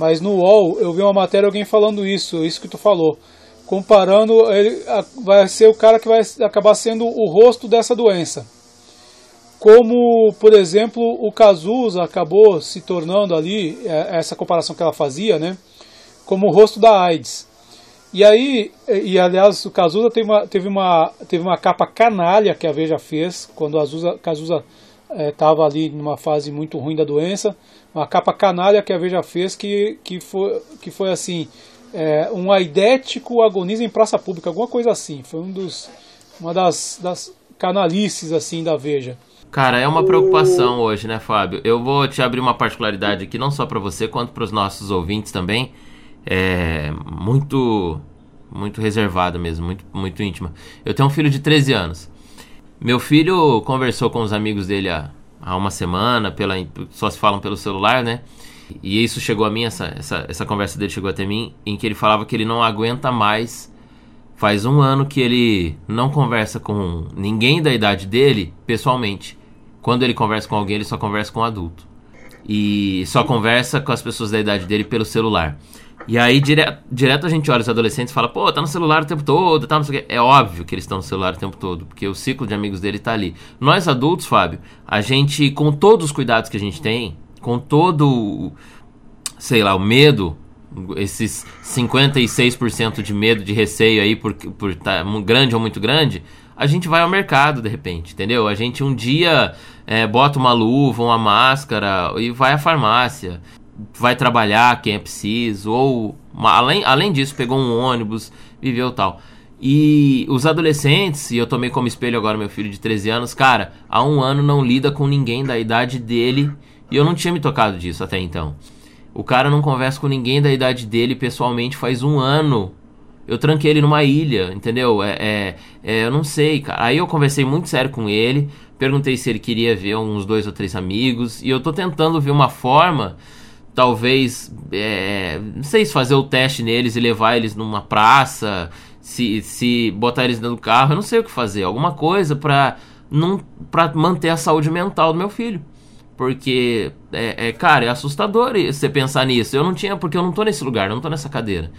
B: mas no UOL eu vi uma matéria alguém falando isso, isso que tu falou. Comparando, ele vai ser o cara que vai acabar sendo o rosto dessa doença. Como, por exemplo, o Cazuza acabou se tornando ali, é, essa comparação que ela fazia, né? Como o rosto da AIDS. E aí, e aliás, o Cazuza teve uma, teve uma, teve uma capa canalha que a Veja fez, quando o Cazuza estava é, ali numa fase muito ruim da doença uma capa canalha que a Veja fez que, que, foi, que foi assim, é, um aidético agoniza em praça pública, alguma coisa assim. Foi um dos, uma das, das canalices assim da Veja.
C: Cara, é uma preocupação hoje, né, Fábio? Eu vou te abrir uma particularidade aqui, não só para você, quanto para os nossos ouvintes também. É muito muito reservada mesmo, muito, muito íntima. Eu tenho um filho de 13 anos. Meu filho conversou com os amigos dele há há uma semana, pela, só se falam pelo celular, né? E isso chegou a mim, essa, essa, essa conversa dele chegou até mim, em que ele falava que ele não aguenta mais. Faz um ano que ele não conversa com ninguém da idade dele pessoalmente. Quando ele conversa com alguém, ele só conversa com um adulto. E só conversa com as pessoas da idade dele pelo celular. E aí, dire direto a gente olha os adolescentes e fala, pô, tá no celular o tempo todo, tá, não sei o quê. É óbvio que eles estão no celular o tempo todo, porque o ciclo de amigos dele tá ali. Nós adultos, Fábio, a gente, com todos os cuidados que a gente tem, com todo, sei lá, o medo, esses 56% de medo, de receio aí por por tá grande ou muito grande, a gente vai ao mercado de repente, entendeu? A gente um dia é, bota uma luva, uma máscara e vai à farmácia vai trabalhar quem é preciso, ou além, além disso, pegou um ônibus, viveu tal. E os adolescentes, e eu tomei como espelho agora meu filho de 13 anos, cara, há um ano não lida com ninguém da idade dele, e eu não tinha me tocado disso até então. O cara não conversa com ninguém da idade dele pessoalmente faz um ano. Eu tranquei ele numa ilha, entendeu? É, é, é, eu não sei, cara. Aí eu conversei muito sério com ele, perguntei se ele queria ver uns dois ou três amigos, e eu tô tentando ver uma forma talvez, é, não sei se fazer o teste neles e levar eles numa praça, se, se botar eles dentro do carro, eu não sei o que fazer. Alguma coisa pra, não, pra manter a saúde mental do meu filho. Porque, é, é, cara, é assustador você pensar nisso. Eu não tinha, porque eu não tô nesse lugar, não tô nessa cadeira.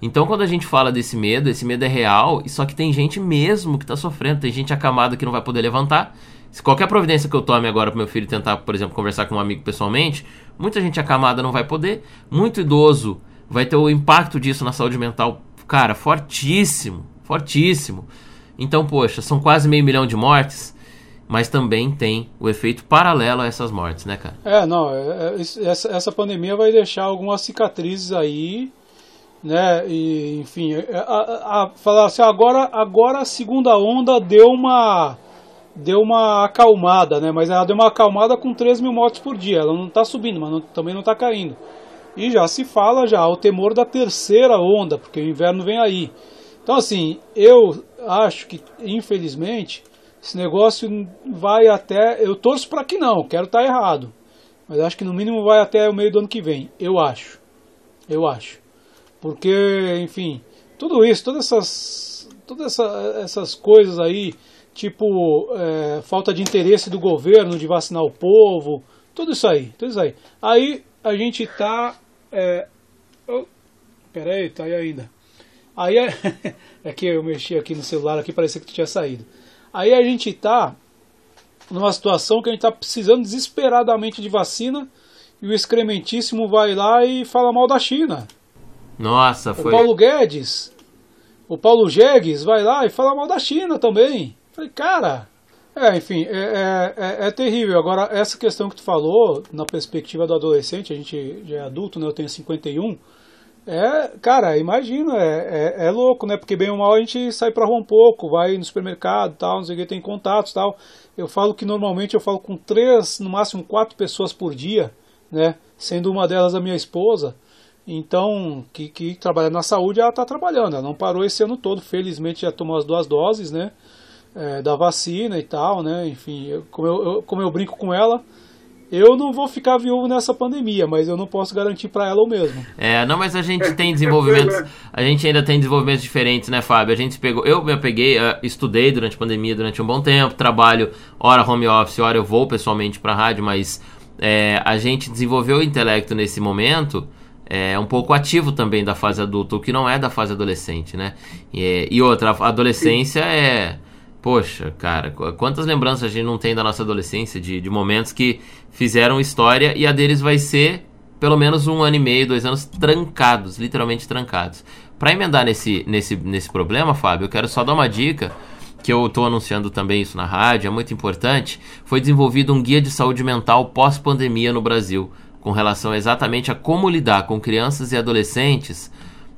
C: Então, quando a gente fala desse medo, esse medo é real, só que tem gente mesmo que tá sofrendo, tem gente acamada que não vai poder levantar. Se qualquer providência que eu tome agora pro meu filho tentar, por exemplo, conversar com um amigo pessoalmente, muita gente acamada não vai poder, muito idoso vai ter o impacto disso na saúde mental, cara, fortíssimo, fortíssimo. Então, poxa, são quase meio milhão de mortes mas também tem o efeito paralelo a essas mortes, né, cara?
B: É, não, é, é, essa, essa pandemia vai deixar algumas cicatrizes aí, né, e enfim, é, a, a, a, falar assim, agora, agora a segunda onda deu uma deu uma acalmada, né, mas ela deu uma acalmada com 3 mil mortes por dia, ela não está subindo, mas não, também não está caindo. E já se fala já o temor da terceira onda, porque o inverno vem aí. Então assim, eu acho que infelizmente esse negócio vai até. Eu torço para que não, quero estar tá errado. Mas acho que no mínimo vai até o meio do ano que vem. Eu acho. Eu acho. Porque, enfim, tudo isso, todas essas, todas essa, essas coisas aí, tipo é, falta de interesse do governo de vacinar o povo, tudo isso aí, tudo isso aí. Aí a gente tá. É, oh, peraí, tá aí ainda. Aí é, é que eu mexi aqui no celular aqui, parecia que tu tinha saído. Aí a gente está numa situação que a gente está precisando desesperadamente de vacina e o excrementíssimo vai lá e fala mal da China.
C: Nossa, foi.
B: O Paulo Guedes, o Paulo Jegues vai lá e fala mal da China também. Falei, cara, é, enfim, é, é, é, é, terrível. Agora, essa questão que tu falou, na perspectiva do adolescente, a gente já é adulto, né? Eu tenho 51 é, cara, imagino, é, é, é, louco, né? Porque bem ou mal a gente sai pra rua um pouco, vai no supermercado tal, não sei o que, tem contatos tal. Eu falo que normalmente eu falo com três, no máximo quatro pessoas por dia, né? Sendo uma delas a minha esposa. Então, que, que trabalha na saúde, ela está trabalhando. Ela não parou esse ano todo, felizmente já tomou as duas doses, né? É, da vacina e tal, né? Enfim, eu, como, eu, eu, como eu brinco com ela, eu não vou ficar viúvo nessa pandemia, mas eu não posso garantir para ela o mesmo.
C: É, não, mas a gente tem desenvolvimentos, a gente ainda tem desenvolvimentos diferentes, né, Fábio? A gente pegou, eu me peguei, estudei durante a pandemia durante um bom tempo, trabalho hora home office, hora eu vou pessoalmente para rádio, mas é, a gente desenvolveu o intelecto nesse momento é um pouco ativo também da fase adulta, o que não é da fase adolescente, né? E, e outra, a adolescência é Poxa, cara, quantas lembranças a gente não tem da nossa adolescência, de, de momentos que fizeram história e a deles vai ser pelo menos um ano e meio, dois anos trancados, literalmente trancados. Para emendar nesse, nesse, nesse problema, Fábio, eu quero só dar uma dica que eu estou anunciando também isso na rádio, é muito importante. Foi desenvolvido um guia de saúde mental pós-pandemia no Brasil, com relação exatamente a como lidar com crianças e adolescentes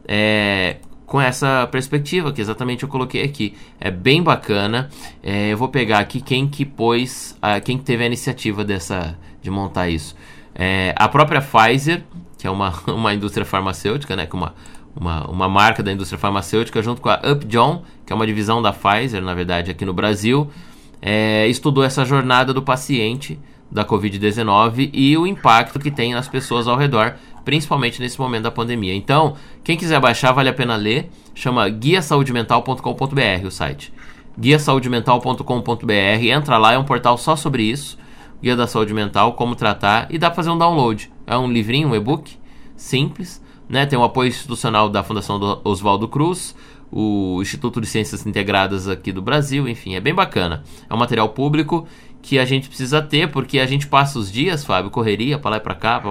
C: é, com essa perspectiva que exatamente eu coloquei aqui. É bem bacana. É, eu vou pegar aqui quem que pôs, a, quem teve a iniciativa dessa de montar isso. É, a própria Pfizer, que é uma, uma indústria farmacêutica, né, que uma, uma, uma marca da indústria farmacêutica, junto com a Upjohn, que é uma divisão da Pfizer, na verdade, aqui no Brasil, é, estudou essa jornada do paciente da Covid-19 e o impacto que tem nas pessoas ao redor principalmente nesse momento da pandemia. Então, quem quiser baixar, vale a pena ler. Chama guiasaudimental.com.br o site. guiasaudimental.com.br. Entra lá, é um portal só sobre isso. Guia da Saúde Mental, como tratar, e dá para fazer um download. É um livrinho, um e-book, simples, né? Tem o apoio institucional da Fundação do Oswaldo Cruz, o Instituto de Ciências Integradas aqui do Brasil, enfim, é bem bacana. É um material público que a gente precisa ter, porque a gente passa os dias, Fábio, correria para lá e para cá.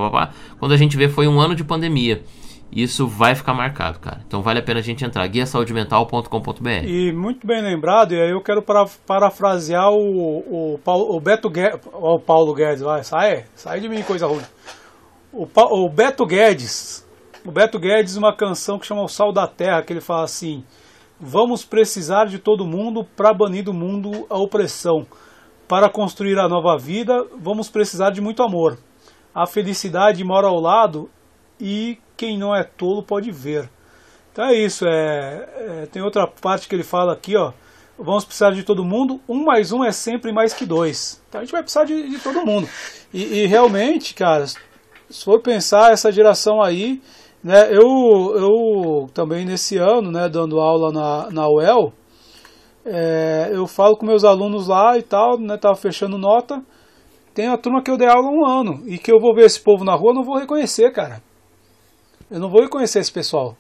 C: Quando a gente vê foi um ano de pandemia. Isso vai ficar marcado, cara. Então vale a pena a gente entrar guiasaudimental.com.br.
B: E muito bem lembrado, e aí eu quero para, parafrasear o, o, Paulo, o Beto Guedes, o Paulo Guedes, vai, sai, sai de mim coisa ruim. O, o Beto Guedes, o Beto Guedes, uma canção que chama O Sal da Terra, que ele fala assim: Vamos precisar de todo mundo para banir do mundo a opressão. Para construir a nova vida, vamos precisar de muito amor. A felicidade mora ao lado e quem não é tolo pode ver. Então é isso. É, é, tem outra parte que ele fala aqui, ó. Vamos precisar de todo mundo. Um mais um é sempre mais que dois. Então a gente vai precisar de, de todo mundo. E, e realmente, cara, se for pensar essa geração aí, né, eu, eu também nesse ano, né, dando aula na, na UEL, é, eu falo com meus alunos lá e tal, né, tava fechando nota, tem a turma que eu dei aula há um ano, e que eu vou ver esse povo na rua, não vou reconhecer, cara. Eu não vou reconhecer esse pessoal.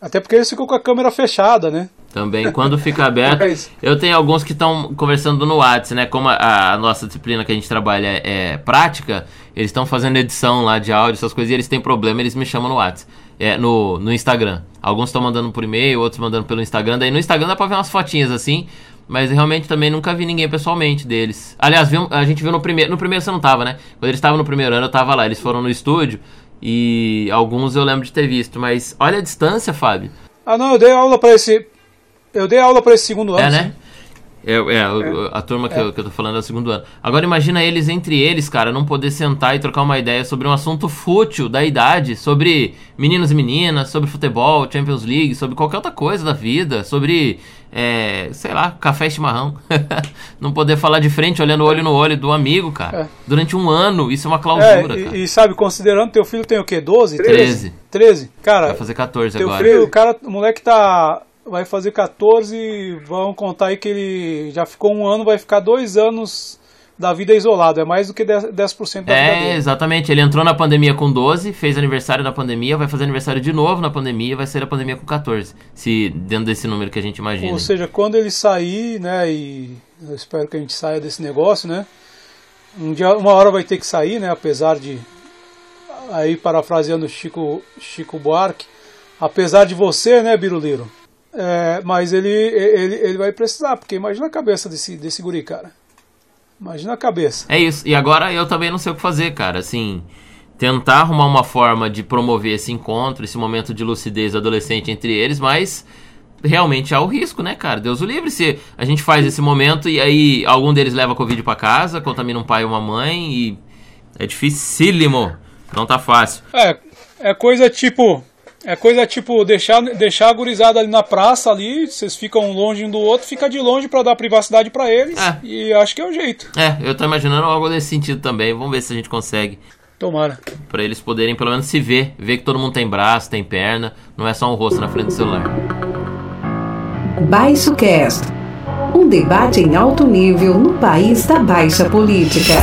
B: Até porque eles ficam com a câmera fechada, né?
C: Também, quando fica aberto. eu tenho alguns que estão conversando no WhatsApp, né? Como a, a, nossa disciplina que a gente trabalha é, é prática, eles estão fazendo edição lá de áudio, essas coisas, e eles têm problema, eles me chamam no WhatsApp. É, no, no Instagram. Alguns estão mandando por e-mail, outros mandando pelo Instagram. Daí no Instagram dá pra ver umas fotinhas assim. Mas realmente também nunca vi ninguém pessoalmente deles. Aliás, viu, a gente viu no primeiro. No primeiro você não tava, né? Quando eles estavam no primeiro ano, eu tava lá. Eles foram no estúdio. E alguns eu lembro de ter visto. Mas olha a distância, Fábio.
B: Ah, não, eu dei aula para esse. Eu dei aula para esse segundo ano.
C: É, né? É, é, é, a turma que, é. eu, que eu tô falando é o segundo ano. Agora imagina eles, entre eles, cara, não poder sentar e trocar uma ideia sobre um assunto fútil da idade, sobre meninos e meninas, sobre futebol, Champions League, sobre qualquer outra coisa da vida, sobre, é, sei lá, café e chimarrão. não poder falar de frente, olhando olho no olho do amigo, cara. É. Durante um ano, isso é uma clausura,
B: é, e,
C: cara.
B: E sabe, considerando teu filho tem o quê? 12?
C: 13.
B: 13? Cara.
C: Vai fazer 14
B: teu
C: agora.
B: Filho, o cara, o moleque tá vai fazer 14, vão contar aí que ele já ficou um ano, vai ficar dois anos da vida isolado, é mais do que 10%, 10 da
C: é,
B: vida dele.
C: exatamente, ele entrou na pandemia com 12, fez aniversário na pandemia, vai fazer aniversário de novo na pandemia, vai ser a pandemia com 14, se dentro desse número que a gente imagina.
B: Ou seja, quando ele sair, né, e eu espero que a gente saia desse negócio, né, um dia, uma hora vai ter que sair, né, apesar de, aí parafraseando Chico, Chico Buarque, apesar de você, né, Biruliro, é, mas ele, ele, ele vai precisar, porque imagina a cabeça desse, desse guri, cara. Imagina a cabeça.
C: É isso. E agora eu também não sei o que fazer, cara. Assim, tentar arrumar uma forma de promover esse encontro, esse momento de lucidez adolescente entre eles, mas realmente há o risco, né, cara? Deus o livre se a gente faz esse momento e aí algum deles leva Covid para casa, contamina um pai ou uma mãe e é dificílimo. Não tá fácil.
B: É, é coisa tipo é coisa tipo deixar, deixar a gurizada ali na praça ali, vocês ficam longe um do outro, fica de longe para dar privacidade para eles. É. E acho que é o jeito.
C: É, eu tô imaginando algo nesse sentido também. Vamos ver se a gente consegue.
B: Tomara.
C: Para eles poderem pelo menos se ver, ver que todo mundo tem braço, tem perna, não é só um rosto na frente do celular.
A: Baixo Cast. Um debate em alto nível no país da baixa política.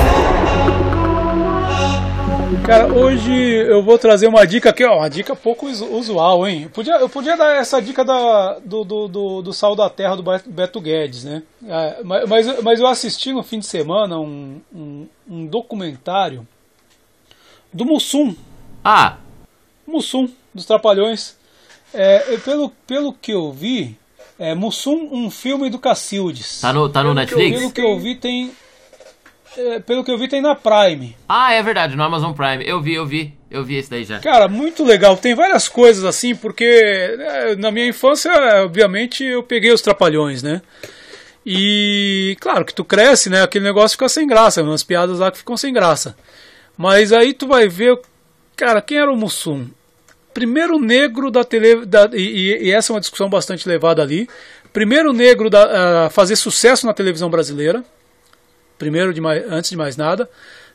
B: Cara, hoje eu vou trazer uma dica aqui, ó, uma dica pouco usual, hein? Eu podia, eu podia dar essa dica da, do, do, do, do Sal da Terra do Beto Guedes, né? É, mas, mas eu assisti no fim de semana um, um, um documentário do Mussum.
C: Ah!
B: Mussum, dos Trapalhões. É, pelo, pelo que eu vi, é Mussum, um filme do Cacildes.
C: Tá no, tá no Netflix?
B: pelo que eu vi, tem, pelo que eu vi, tem na Prime.
C: Ah, é verdade, no Amazon Prime. Eu vi, eu vi. Eu vi esse daí já.
B: Cara, muito legal. Tem várias coisas assim, porque né, na minha infância, obviamente, eu peguei os trapalhões, né? E claro que tu cresce, né? Aquele negócio fica sem graça, umas piadas lá que ficam sem graça. Mas aí tu vai ver, cara, quem era o Mussum? Primeiro negro da tele. Da, e, e, essa é uma discussão bastante levada ali. Primeiro negro a uh, fazer sucesso na televisão brasileira primeiro de mais, antes de mais nada.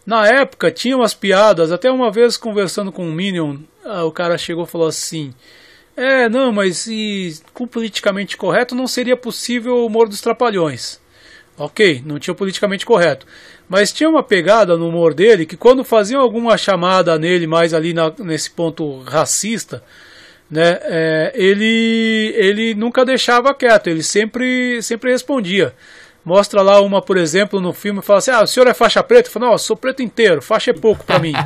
B: Na época tinha umas piadas, até uma vez conversando com um Minion, ah, o cara chegou e falou assim: É, não, mas e, com politicamente correto não seria possível o humor dos trapalhões. Ok, não tinha politicamente correto. Mas tinha uma pegada no humor dele que quando faziam alguma chamada nele mais ali na, nesse ponto racista, né, é, ele, ele nunca deixava quieto, ele sempre, sempre respondia. Mostra lá uma, por exemplo, no filme, fala assim: Ah, o senhor é faixa preta? Fala, não, eu sou preto inteiro, faixa é pouco para mim.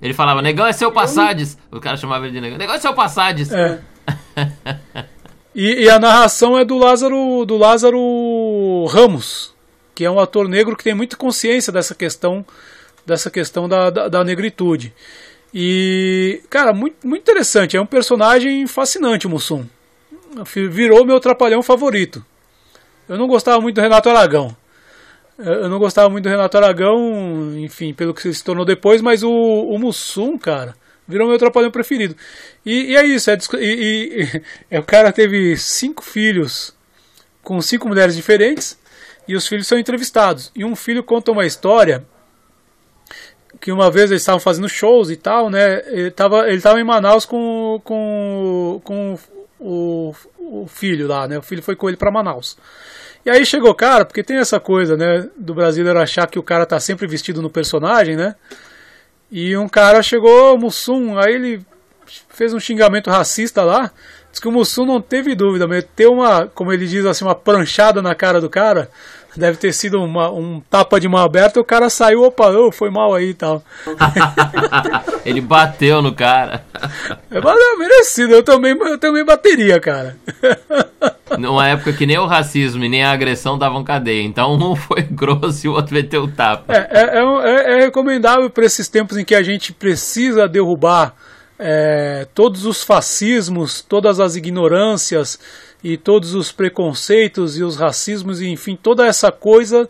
C: Ele falava, negão é seu passades. O cara chamava ele de negão. Negão é seu passades.
B: É. e, e, a narração é do Lázaro, do Lázaro Ramos, que é um ator negro que tem muita consciência dessa questão, dessa questão da, da, da negritude. E, cara, muito, muito interessante. É um personagem fascinante, Mussum virou meu trapalhão favorito. Eu não gostava muito do Renato Aragão. Eu não gostava muito do Renato Aragão, enfim, pelo que se tornou depois, mas o, o Mussum, cara, virou meu trapalhão preferido. E, e é isso, é, e, e, é, o cara teve cinco filhos com cinco mulheres diferentes e os filhos são entrevistados. E um filho conta uma história que uma vez eles estavam fazendo shows e tal, né? Ele tava, ele tava em Manaus com, com, com o, o filho lá, né? O filho foi com ele para Manaus. E aí chegou, cara, porque tem essa coisa, né, do brasileiro achar que o cara tá sempre vestido no personagem, né? E um cara chegou, Mussum, aí ele fez um xingamento racista lá. Diz que o Mussum não teve dúvida, meteu uma, como ele diz assim, uma pranchada na cara do cara. Deve ter sido uma, um tapa de mão aberta o cara saiu, opa, oh, foi mal aí e tal.
C: Ele bateu no cara.
B: É merecido, eu também, eu também bateria, cara.
C: Numa época que nem o racismo e nem a agressão davam cadeia. Então um foi grosso e o outro meteu o tapa.
B: É, é, é, é recomendável para esses tempos em que a gente precisa derrubar é, todos os fascismos, todas as ignorâncias e todos os preconceitos e os racismos, e enfim, toda essa coisa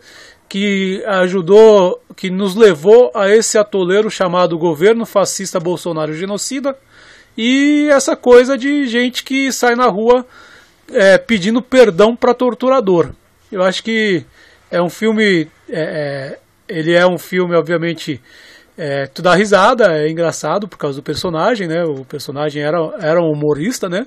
B: que ajudou, que nos levou a esse atoleiro chamado governo fascista Bolsonaro genocida, e essa coisa de gente que sai na rua é, pedindo perdão para torturador. Eu acho que é um filme, é, é, ele é um filme, obviamente, é, tu dá risada, é engraçado por causa do personagem, né? O personagem era, era um humorista, né?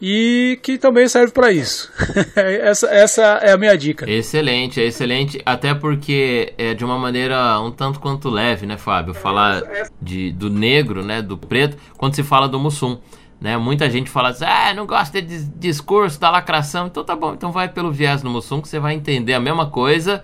B: E que também serve para isso. essa, essa é a minha dica.
C: Excelente, excelente. Até porque é de uma maneira um tanto quanto leve, né, Fábio? Falar de, do negro, né, do preto, quando se fala do Mussum. Né? Muita gente fala assim, ah, não gosta de discurso da lacração. Então tá bom, então vai pelo viés no Mussum que você vai entender a mesma coisa.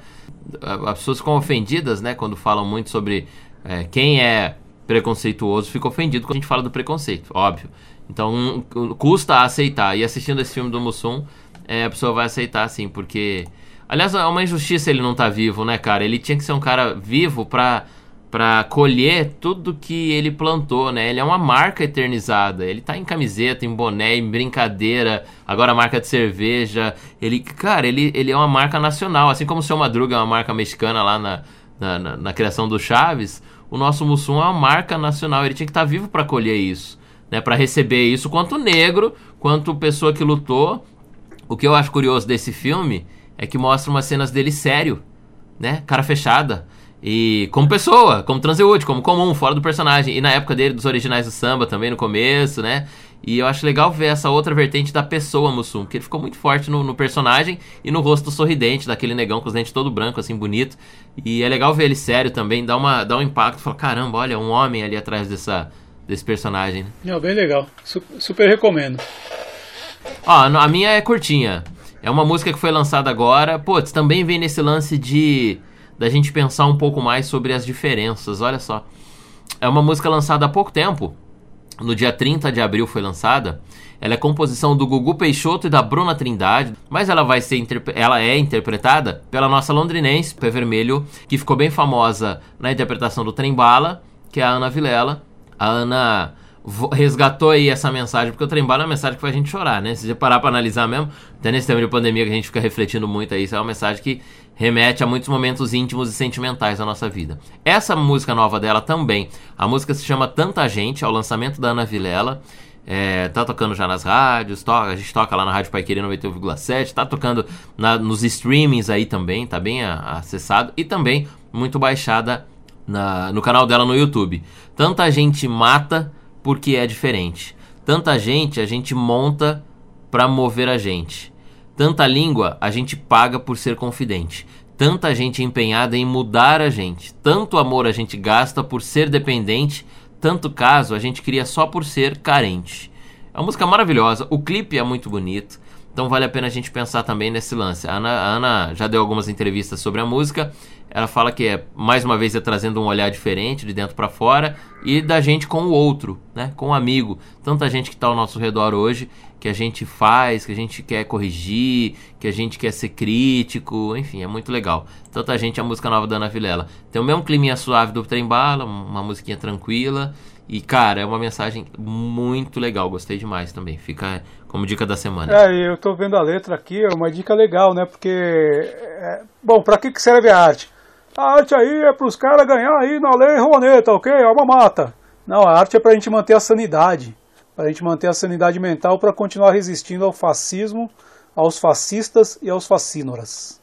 C: As pessoas ficam ofendidas, né, quando falam muito sobre é, quem é preconceituoso, fica ofendido quando a gente fala do preconceito, óbvio. Então custa aceitar. E assistindo esse filme do Mussum, é, a pessoa vai aceitar sim, porque. Aliás, é uma injustiça ele não tá vivo, né, cara? Ele tinha que ser um cara vivo pra, pra colher tudo que ele plantou, né? Ele é uma marca eternizada. Ele tá em camiseta, em boné, em brincadeira, agora marca de cerveja. Ele, cara, ele, ele é uma marca nacional. Assim como o seu Madruga é uma marca mexicana lá na, na, na, na criação do Chaves, o nosso Mussum é uma marca nacional. Ele tinha que estar tá vivo para colher isso né, para receber isso, quanto negro, quanto pessoa que lutou. O que eu acho curioso desse filme é que mostra umas cenas dele sério, né, cara fechada. E como pessoa, como transeúde, como comum, fora do personagem. E na época dele, dos originais do samba também, no começo, né? E eu acho legal ver essa outra vertente da pessoa Mussum, que ele ficou muito forte no, no, personagem e no rosto sorridente, daquele negão com os dentes todo branco, assim, bonito. E é legal ver ele sério também, dá, uma, dá um impacto, fala, caramba, olha, um homem ali atrás dessa, desse personagem. Né?
B: Bem legal. Super recomendo.
C: Ó, a minha é curtinha. É uma música que foi lançada agora. Putz, também vem nesse lance de da gente pensar um pouco mais sobre as diferenças. Olha só. É uma música lançada há pouco tempo. No dia 30 de abril foi lançada. Ela é composição do Gugu Peixoto e da Bruna Trindade, mas ela vai ser ela é interpretada pela nossa londrinense, Pé Vermelho, que ficou bem famosa na interpretação do Trem Bala, que é a Ana Vilela, a Ana resgatou aí essa mensagem, porque o trem bala é uma mensagem que faz a gente chorar, né? Se você parar pra analisar mesmo, até nesse tempo de pandemia que a gente fica refletindo muito aí, isso é uma mensagem que remete a muitos momentos íntimos e sentimentais da nossa vida. Essa música nova dela também, a música se chama Tanta Gente, é o lançamento da Ana Vilela. É, tá tocando já nas rádios, toca, a gente toca lá na Rádio Paiqueria 91,7, tá tocando na, nos streamings aí também, tá bem a, acessado e também muito baixada na, no canal dela no YouTube. Tanta gente mata porque é diferente. Tanta gente a gente monta para mover a gente. Tanta língua a gente paga por ser confidente. Tanta gente empenhada em mudar a gente. Tanto amor a gente gasta por ser dependente. Tanto caso a gente cria só por ser carente. É uma música maravilhosa. O clipe é muito bonito. Então vale a pena a gente pensar também nesse lance. A Ana, a Ana já deu algumas entrevistas sobre a música ela fala que é mais uma vez é trazendo um olhar diferente de dentro para fora e da gente com o outro, né? Com o amigo. Tanta gente que está ao nosso redor hoje que a gente faz, que a gente quer corrigir, que a gente quer ser crítico, enfim, é muito legal. Tanta gente a música nova da Ana Vilela. Tem o mesmo climinha suave do Trem Bala, uma musiquinha tranquila. E, cara, é uma mensagem muito legal. Gostei demais também. Fica como dica da semana.
B: É, eu tô vendo a letra aqui, é uma dica legal, né? Porque, é... bom, para que serve a arte? A arte aí é para os caras ganhar aí na lei Rouaneta, ok? É uma mata. Não, a arte é para a gente manter a sanidade. Para a gente manter a sanidade mental para continuar resistindo ao fascismo, aos fascistas e aos fascínoras.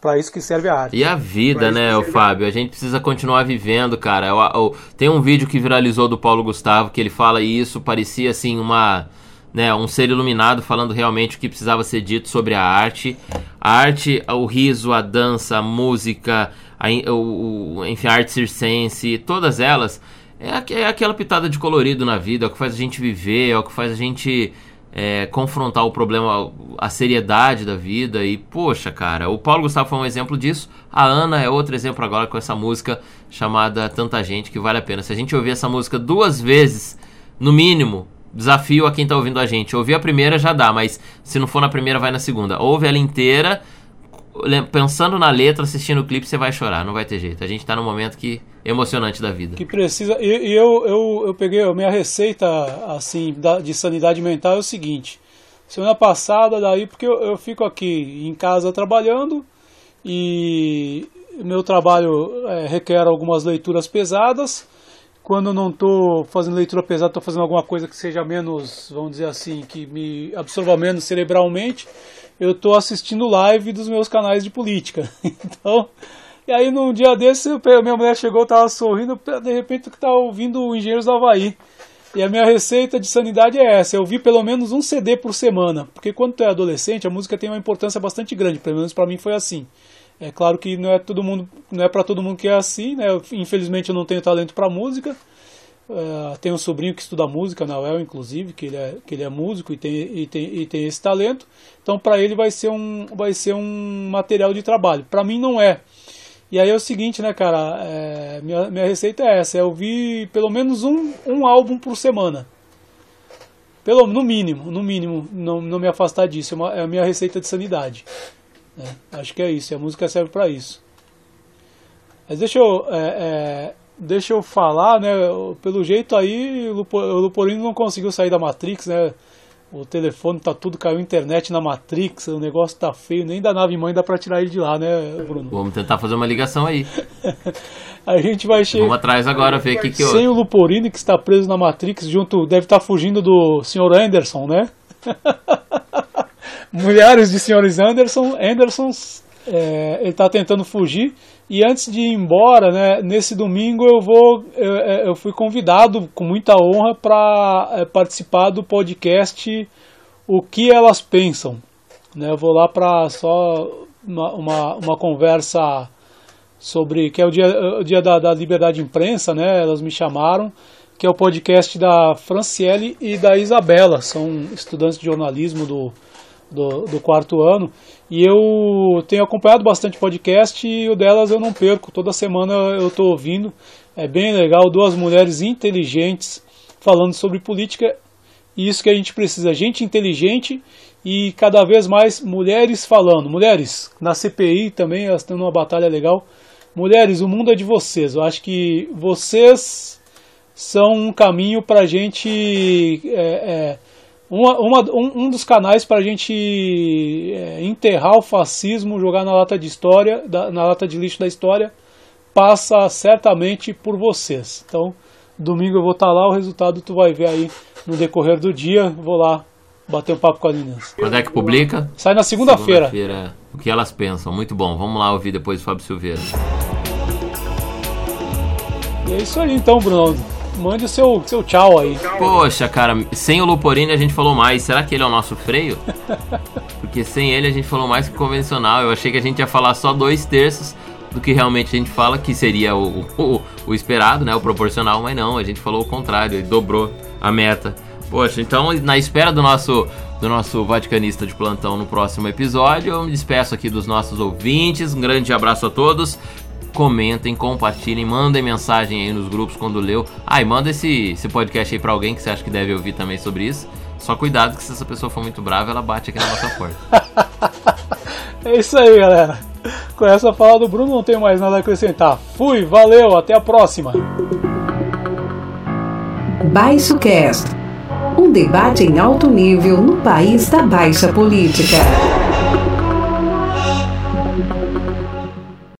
B: para isso que serve a arte.
C: E a vida, né, o Fábio? A gente precisa continuar vivendo, cara. Eu, eu, tem um vídeo que viralizou do Paulo Gustavo que ele fala isso, parecia assim uma né, um ser iluminado falando realmente o que precisava ser dito sobre a arte. A arte, o riso, a dança, a música, a, o, enfim, a arte circense, todas elas é, é aquela pitada de colorido na vida, é o que faz a gente viver, é o que faz a gente é, confrontar o problema, a seriedade da vida. E, poxa, cara, o Paulo Gustavo foi um exemplo disso. A Ana é outro exemplo agora com essa música chamada Tanta Gente, que vale a pena. Se a gente ouvir essa música duas vezes, no mínimo, desafio a quem tá ouvindo a gente. Ouvir a primeira já dá, mas se não for na primeira, vai na segunda. Ouve ela inteira pensando na letra, assistindo o clipe, você vai chorar, não vai ter jeito. A gente tá num momento que emocionante da vida.
B: Que precisa. E, e eu, eu, eu peguei a minha receita assim de sanidade mental é o seguinte. Semana passada, daí, porque eu, eu fico aqui em casa trabalhando e meu trabalho é, requer algumas leituras pesadas. Quando não estou fazendo leitura pesada, estou fazendo alguma coisa que seja menos, vamos dizer assim, que me absorva menos cerebralmente eu estou assistindo live dos meus canais de política. Então, e aí num dia desse, minha mulher chegou, tava sorrindo, de repente que tá ouvindo Engenheiros do Havaí. E a minha receita de sanidade é essa, eu vi pelo menos um CD por semana, porque quando tu é adolescente, a música tem uma importância bastante grande, pelo menos para mim foi assim. É claro que não é todo mundo, não é para todo mundo que é assim, né? Infelizmente eu não tenho talento para música, Uh, tem um sobrinho que estuda música na UEL, inclusive, que ele é, que ele é músico e tem, e tem, e tem esse talento. Então, para ele vai ser, um, vai ser um material de trabalho. Para mim, não é. E aí é o seguinte, né, cara? É, minha, minha receita é essa: é ouvir pelo menos um, um álbum por semana. Pelo, no mínimo, no mínimo, não, não me afastar disso. É, uma, é a minha receita de sanidade. Né? Acho que é isso. A música serve para isso. Mas deixa eu. É, é deixa eu falar, né? Pelo jeito aí, o Luporino não conseguiu sair da Matrix, né? O telefone tá tudo, caiu internet na Matrix, o negócio tá feio, nem da nave mãe dá pra tirar ele de lá, né, Bruno?
C: Vamos tentar fazer uma ligação aí.
B: a gente vai chegar.
C: Vamos atrás agora ver o que, que.
B: Sem o Luporino que está preso na Matrix, junto, deve estar tá fugindo do Sr. Anderson, né? Mulheres de senhores Anderson, Andersons, é, ele está tentando fugir e antes de ir embora, né, nesse domingo eu vou, eu, é, eu fui convidado com muita honra para é, participar do podcast O que elas pensam. Né, eu vou lá para só uma, uma, uma, conversa sobre que é o dia, o dia da, da, liberdade de imprensa, né? Elas me chamaram, que é o podcast da Franciele e da Isabela, são estudantes de jornalismo do, do, do quarto ano. E eu tenho acompanhado bastante podcast e o delas eu não perco. Toda semana eu estou ouvindo. É bem legal. Duas mulheres inteligentes falando sobre política. E isso que a gente precisa. Gente inteligente e cada vez mais mulheres falando. Mulheres, na CPI também elas estão numa batalha legal. Mulheres, o mundo é de vocês. Eu acho que vocês são um caminho para a gente. É, é, uma, uma, um, um, dos canais para a gente é, enterrar o fascismo, jogar na lata de história, da, na lata de lixo da história, passa certamente por vocês. Então, domingo eu vou estar tá lá, o resultado tu vai ver aí no decorrer do dia. Vou lá bater um papo com a meninas.
C: Quando é que publica?
B: Sai na segunda-feira.
C: Segunda o que elas pensam. Muito bom. Vamos lá ouvir depois o Fábio Silveira.
B: E é isso aí então, Bruno mande o seu, seu tchau aí.
C: Poxa, cara, sem o Luporini a gente falou mais. Será que ele é o nosso freio? Porque sem ele a gente falou mais que convencional. Eu achei que a gente ia falar só dois terços do que realmente a gente fala, que seria o, o, o esperado, né? O proporcional, mas não, a gente falou o contrário, ele dobrou a meta. Poxa, então na espera do nosso do nosso Vaticanista de plantão no próximo episódio. Eu me despeço aqui dos nossos ouvintes. Um grande abraço a todos comentem, compartilhem, mandem mensagem aí nos grupos quando leu. Ah, e manda esse, esse podcast aí pra alguém que você acha que deve ouvir também sobre isso. Só cuidado que se essa pessoa for muito brava, ela bate aqui na nossa porta.
B: é isso aí, galera. Com essa fala do Bruno, não tenho mais nada a acrescentar. Fui, valeu, até a próxima.
A: Baixo Cast um debate em alto nível no país da baixa política.